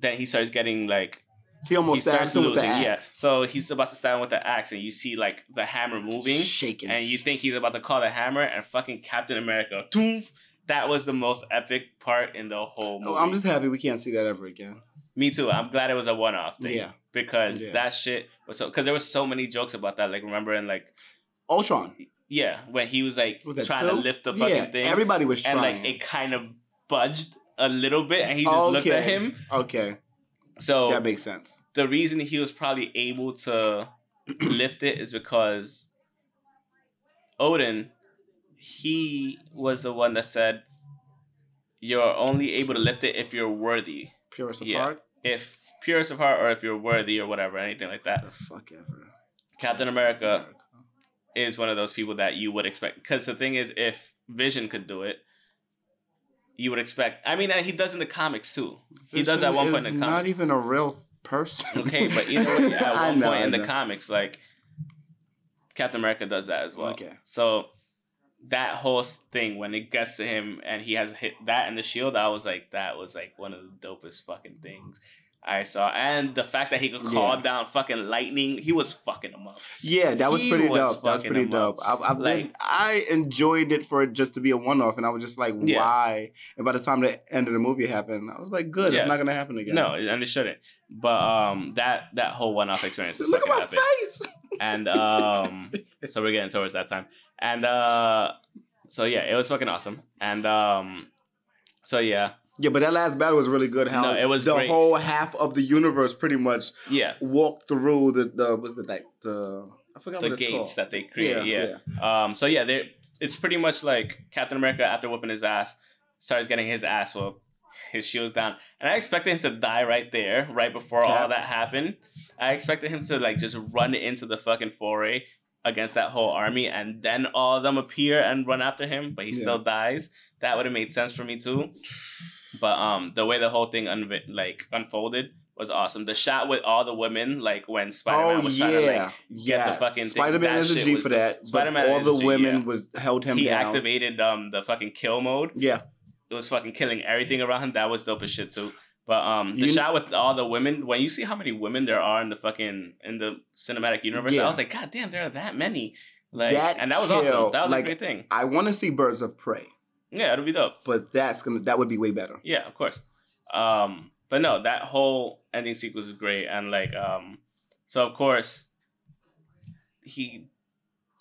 Then he starts getting like he almost he starts stabbed him with the losing. Yeah, so he's about to stab him with the axe, and you see like the hammer moving, shaking, and you think he's about to call the hammer, and fucking Captain America, toof. That was the most epic part in the whole movie. Oh, I'm just happy we can't see that ever again. Me too. I'm glad it was a one-off thing. Yeah. Because Yeah. that shit was so because there was so many jokes about that. Like remembering like Ultron yeah when he was like was trying two? to lift the fucking yeah, thing Everybody was and like it kind of budged a little bit and he just looked at him. okay, So that makes sense. the reason he was probably able to (clears throat) lift it is because Odin, he was the one that said, "You're only able to lift it if you're worthy, Purest of Yeah. heart. if purest of heart, or if you're worthy, or whatever, anything like that." The fuck ever. Captain America is one of those people that you would expect because the thing is, if Vision could do it, you would expect. I mean, he does in the comics too. He does at one point in the comics. Not even a real person. Okay, but either way, (laughs) at one know, point in the comics, like Captain America does that as well. Okay. So that whole thing when it gets to him and he has hit that and the shield, I was like, that was like one of the dopest fucking things I saw. And the fact that he could call Yeah. down fucking lightning, he was fucking him up. Yeah, that was He pretty was dope. That was pretty dope. I, I've been, Like- I enjoyed it for it just to be a one off, and I was just like, Yeah. why? And by the time the end of the movie happened, I was like, good. Yeah. It's not gonna happen again. No, and it shouldn't. But um, that that whole one off experience look at fucking my epic. face. And um, (laughs) so we're getting towards that time. And uh, so yeah, it was fucking awesome. And um, so yeah, Yeah, but that last battle was really good. How No, it was the great. whole half of the universe pretty much yeah, walked through the the was the like the I forgot the what it's gates called. that they create. Yeah. Um. So yeah, they it's pretty much like Captain America after whooping his ass starts getting his ass whooped, his shield's down, and I expected him to die right there, right before all that happened. I expected him to like just run into the fucking foray against that whole army, and then all of them appear and run after him, but he Yeah. still dies. That would have made sense for me too. But um, the way the whole thing unv- like unfolded was awesome. The shot with all the women, like when Spider Man Oh was trying to yeah, like yeah. fucking thing. Spider Man is a G for the- that. Spider-Man all the G, women yeah. was held him he down. activated um the fucking kill mode. Yeah, It was fucking killing everything around him. That was dope as shit too. But um, the You- shot with all the women, when you see how many women there are in the fucking in the cinematic universe, Yeah. I was like, God damn, there are that many. Like, That and that was kill, awesome. That was like- a great thing. I want to see Birds of Prey, Yeah, it'll be dope. but that's gonna that would be way better. Yeah, of course. Um, but no, that whole ending sequence is great, and like, um, so of course, he,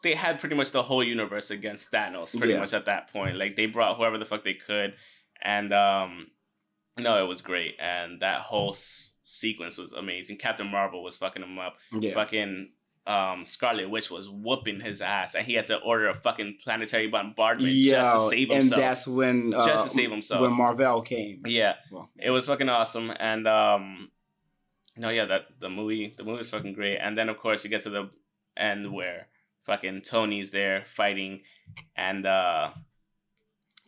they had pretty much the whole universe against Thanos, pretty Yeah. much at that point. Like they brought whoever the fuck they could, and um, No, it was great, and that whole s- sequence was amazing. Captain Marvel was fucking him up. Yeah. Fucking um, Scarlet Witch was whooping his ass, and he had to order a fucking planetary bombardment just to save and himself. that's when uh, Just to save himself. when Marvel came. yeah, Well, it was fucking awesome, and um, no, yeah, that the movie, the movie was fucking great, and then of course you get to the end where fucking Tony's there fighting, and uh,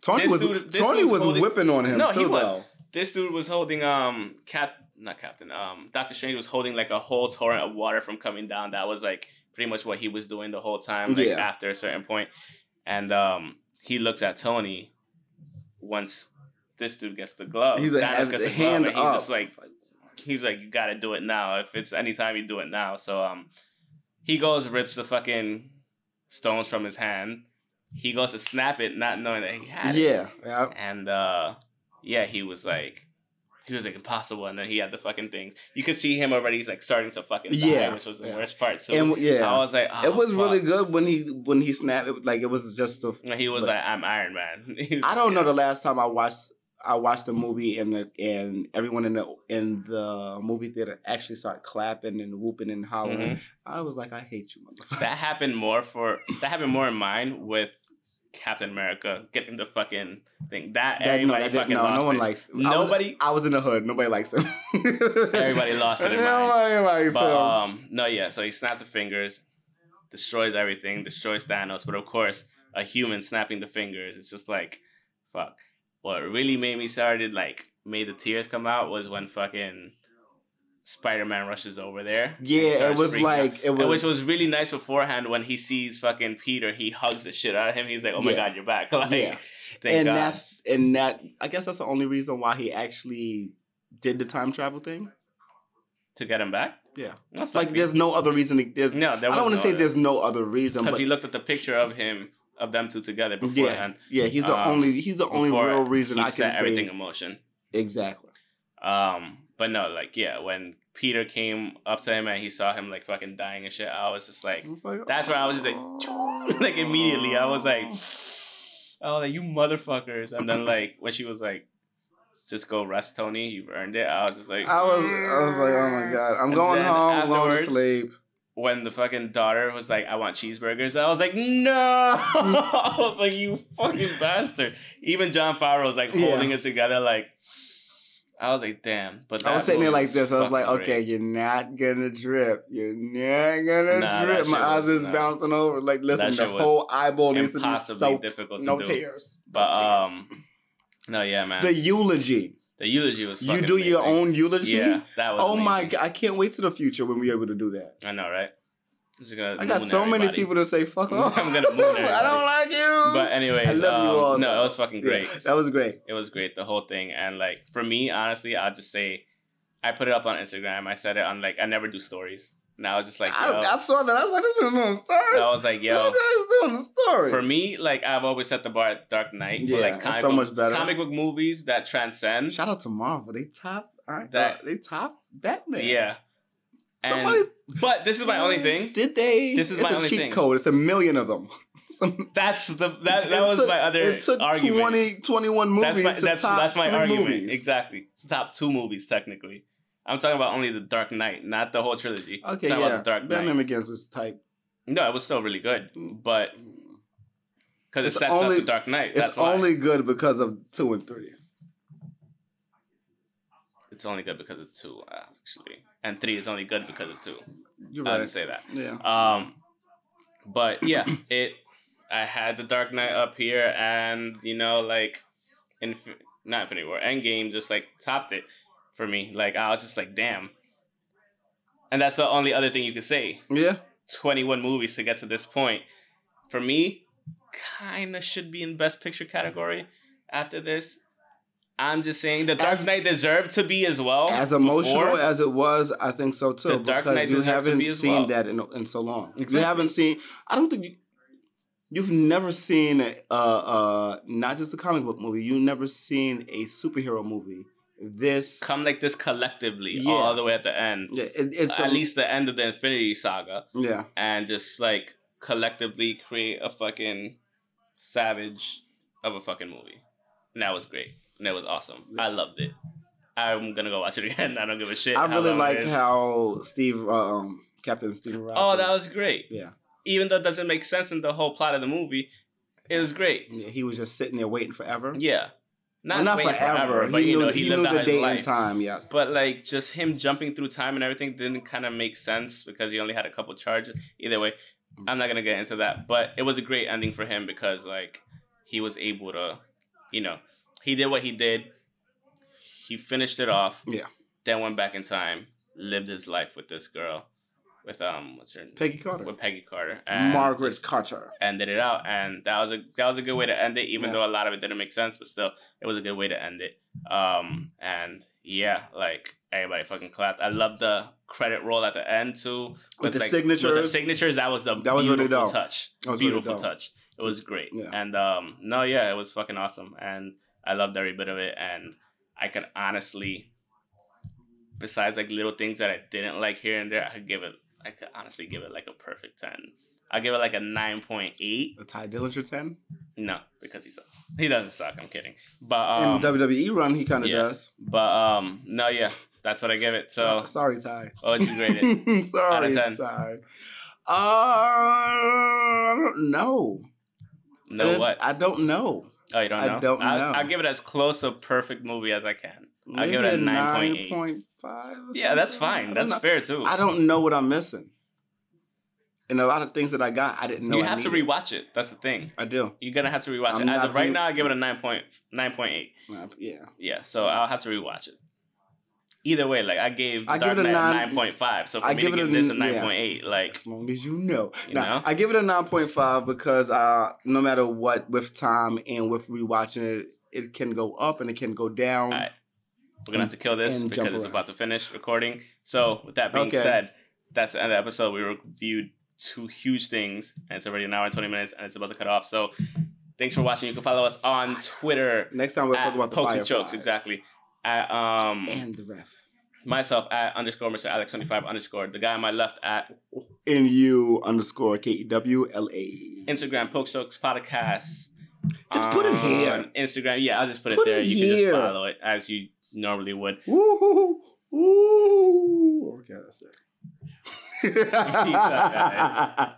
Tony was dude- Tony was holding- whipping on him. No, he too, was. though. This dude was holding um cap not captain um Doctor Strange was holding like a whole torrent of water from coming down. That was like pretty much what he was doing the whole time. Like Yeah. after a certain point, and um he looks at Tony once this dude gets the glove. He's like, Thanos gets the the glove, hand and he's just like he's like you got to do it now. If it's anytime you do it now. So um he goes rips the fucking stones from his hand. He goes to snap it, not knowing that he had it yeah, yeah. and uh yeah he was like he was like impossible and then he had the fucking things you could see him already he's like starting to fucking die, Yeah, which was the yeah. worst part so and yeah, i was like oh, it was really good when he when he snapped. It, like it was just a. He was but- like i'm iron man (laughs) was- I don't know the last time I watched I watched the movie and the and everyone in the in the movie theater actually started clapping and whooping and hollering. Mhm. I was like, I hate you, motherfucker. that happened more for that happened more in mine with captain america getting the fucking thing that, That, no, everybody that fucking no, lost no one it. likes. I was- Nobody- I was, in the hood. Nobody likes him. (laughs) Everybody lost it mine. Nobody likes But him. um, no, yeah. So he snapped the fingers, destroys everything, destroys Thanos. But of course, a human snapping the fingers, it's just like, fuck. What really made me started like made the tears come out was when fucking Spider Man rushes over there. yeah, it was like it was. which was really nice beforehand when he sees fucking Peter, he hugs the shit out of him. He's like, "Oh my Yeah. god, you're back!" (laughs) Like, Yeah. thank and God. that's and that. I guess that's the only reason why he actually did the time travel thing. to get him back. Yeah, That's like there's no other reason. To, there's no, there I don't want to say there's no other reason, because he looked at the picture of him of them two together yeah, beforehand. yeah, he's the Um, only he's the only real reason he I can set say everything in motion. exactly. Um, but no, like yeah, when Peter came up to him and he saw him like fucking dying and shit, I was just like, It's like, that's where I was just like, (laughs) like immediately, I was like, oh, like you motherfuckers. And then like when she was like, just go rest, Tony, you've earned it. I was just like, I was I was like, oh my god, I'm And going home, I'm going to sleep. when the fucking daughter was like, I want cheeseburgers, I was like, no. (laughs) I was like, you fucking bastard. Even Jon Favreau was like Yeah. holding it together, like. I was like, damn. But I was sitting there like this. I was like, okay, great. you're not gonna drip. You're not gonna Nah, drip. My eyes was- is nah. bouncing over. Like, listen, the whole eyeball needs to be soaked. difficult to No do. tears. No But tears. um, no, yeah, man. the eulogy. The, eulogy. was. You do your own eulogy. Yeah, that was. Oh my god! I can't wait to the future when we're able to do that. I know, right? I'm just gonna I got so many people to say fuck (laughs) off. I'm gonna moon (laughs) I don't like you. But anyways, I love you um, all. No, though. it was fucking Yeah, great. that was great. it was great the whole thing and like for me honestly i'll just say i put it up on instagram i said it on like i never do stories and i was just like I, I saw that. I was like, this is no story. I was like yo This guy's doing a story. for me like i've always set the bar at dark knight Yeah, like comic, so book, much better. comic book movies that transcend Shout out to Marvel. They top. All right, That- uh, they top Batman. yeah and, Somebody. but this is my only thing Did they? This is it's my a only cheat thing. code. It's a million of them. (laughs) Some, that's the that, that was took- my other It took argument 20, 21 movies that's my to that's, top that's my argument movies. exactly it's the top two movies technically i'm talking about only the dark knight not the whole trilogy I'm Okay, talking yeah. dark knight Batman Begins was type. No, it was still really good, mm. but because it sets only- up the Dark Knight. It's That's why only good because of two and three. it's only good because of two, actually, and three is only good because of two. You're I right. didn't say that. Yeah. Um, but yeah, (clears throat) it. I had the Dark Knight up here, and you know, like, in not Infinity War, Endgame just like topped it for me. Like I was just like, damn. And that's the only other thing you could say. Yeah. 21 movies to get to this point. For me, kind of should be in Best Picture category after this. I'm just saying the Dark As- Knight deserved to be as well. As emotional before. as it was, I think so too. The Dark because Knight you deserved to haven't be seen well. that in, in so long. Exactly. You haven't seen. I don't think you. You've never seen uh uh not just a comic book movie. You've never seen a superhero movie. This come like this collectively Yeah. all the way at the end. yeah, it, it's at a- least the end of the Infinity Saga, yeah. and just like collectively create a fucking savage of a fucking movie. And that was great. And that was awesome. I loved it. I'm gonna go watch it (laughs) again. I don't give a shit. I really like how Steve, uh, um, Captain Steven Rogers. Oh, that was great. yeah. Even though it doesn't make sense in the whole plot of the movie, it was great. yeah. He was just sitting there waiting forever. Yeah, not, Well, not forever. forever, but he you knew, know he he, knew lived out the date life. and time. Yes. But like just him jumping through time and everything didn't kind of make sense because he only had a couple charges. Either way, I'm not gonna get into that. But it was a great ending for him because like he was able to, you know, he did what he did. He finished it off. Yeah. Then went back in time, lived his life with this girl, with um, what's her name? Peggy Carter. With Peggy Carter. and Margaret just Carter. Ended it out, and that was a that was a good way to end it. Even Yeah. though a lot of it didn't make sense, but still, it was a good way to end it. Um, and yeah, like everybody fucking clapped. I love the credit roll at the end too. With the like, signatures. With the signatures, that was a That was really beautiful dope. touch. That was beautiful dope. touch. It was great. Yeah. And um, no, yeah, it was fucking awesome, and I loved every bit of it. And I could honestly, besides like little things that I didn't like here and there, I could give it. I could honestly give it like a perfect ten. I give it like a nine point eight. A Tye Dillinger 10. No, because he sucks. He doesn't suck. I'm kidding. But um, In the WWE run, he kind of yeah. does. but um, no, yeah, that's what I give it. So, So, sorry, Tye. Oh, you grade it? sorry, Out of 10. Tye. Uh, no. No, I- what? I don't know. Oh, you don't know? I don't know. I give it as close a perfect movie as I can. I'll give it a 9.5 9.8. or Yeah, that's fine. That's know. fair too. I don't know what I'm missing. And a lot of things that I got, I didn't know. you have to rewatch it. That's the thing. I do. You're gonna have to rewatch I'm it. As of right re- now, I give it a 9.9.8. Uh, Yeah. Yeah, so I'll have to rewatch it. Either way, like I gave I Dark give it a Knight nine- nine point five. So for I me give to give a this a nine yeah. point eight, like as long as you know. You Now, know? I give it a 9.5 because uh, no matter what, with time and with rewatching it, it can go up and it can go down. We're gonna have to kill this because it's about to finish recording. So with that being Okay. said, that's the end of the episode. We reviewed two huge things, and it's already an hour and twenty minutes, and it's about to cut off. So thanks for watching. You can follow us on Twitter. Next time we'll talk about the Pokes and. Chokes, exactly. At um And the ref. myself at underscore Mr. Alex twenty five underscore the guy on my left at N U underscore K E W L A. Instagram Poke Chokes Podcast. Just put it here. on Instagram, yeah, I'll just put, Put it there. it you can just follow it as you normally would. Woo! Woo! Okay, that's it. Peace out, guys.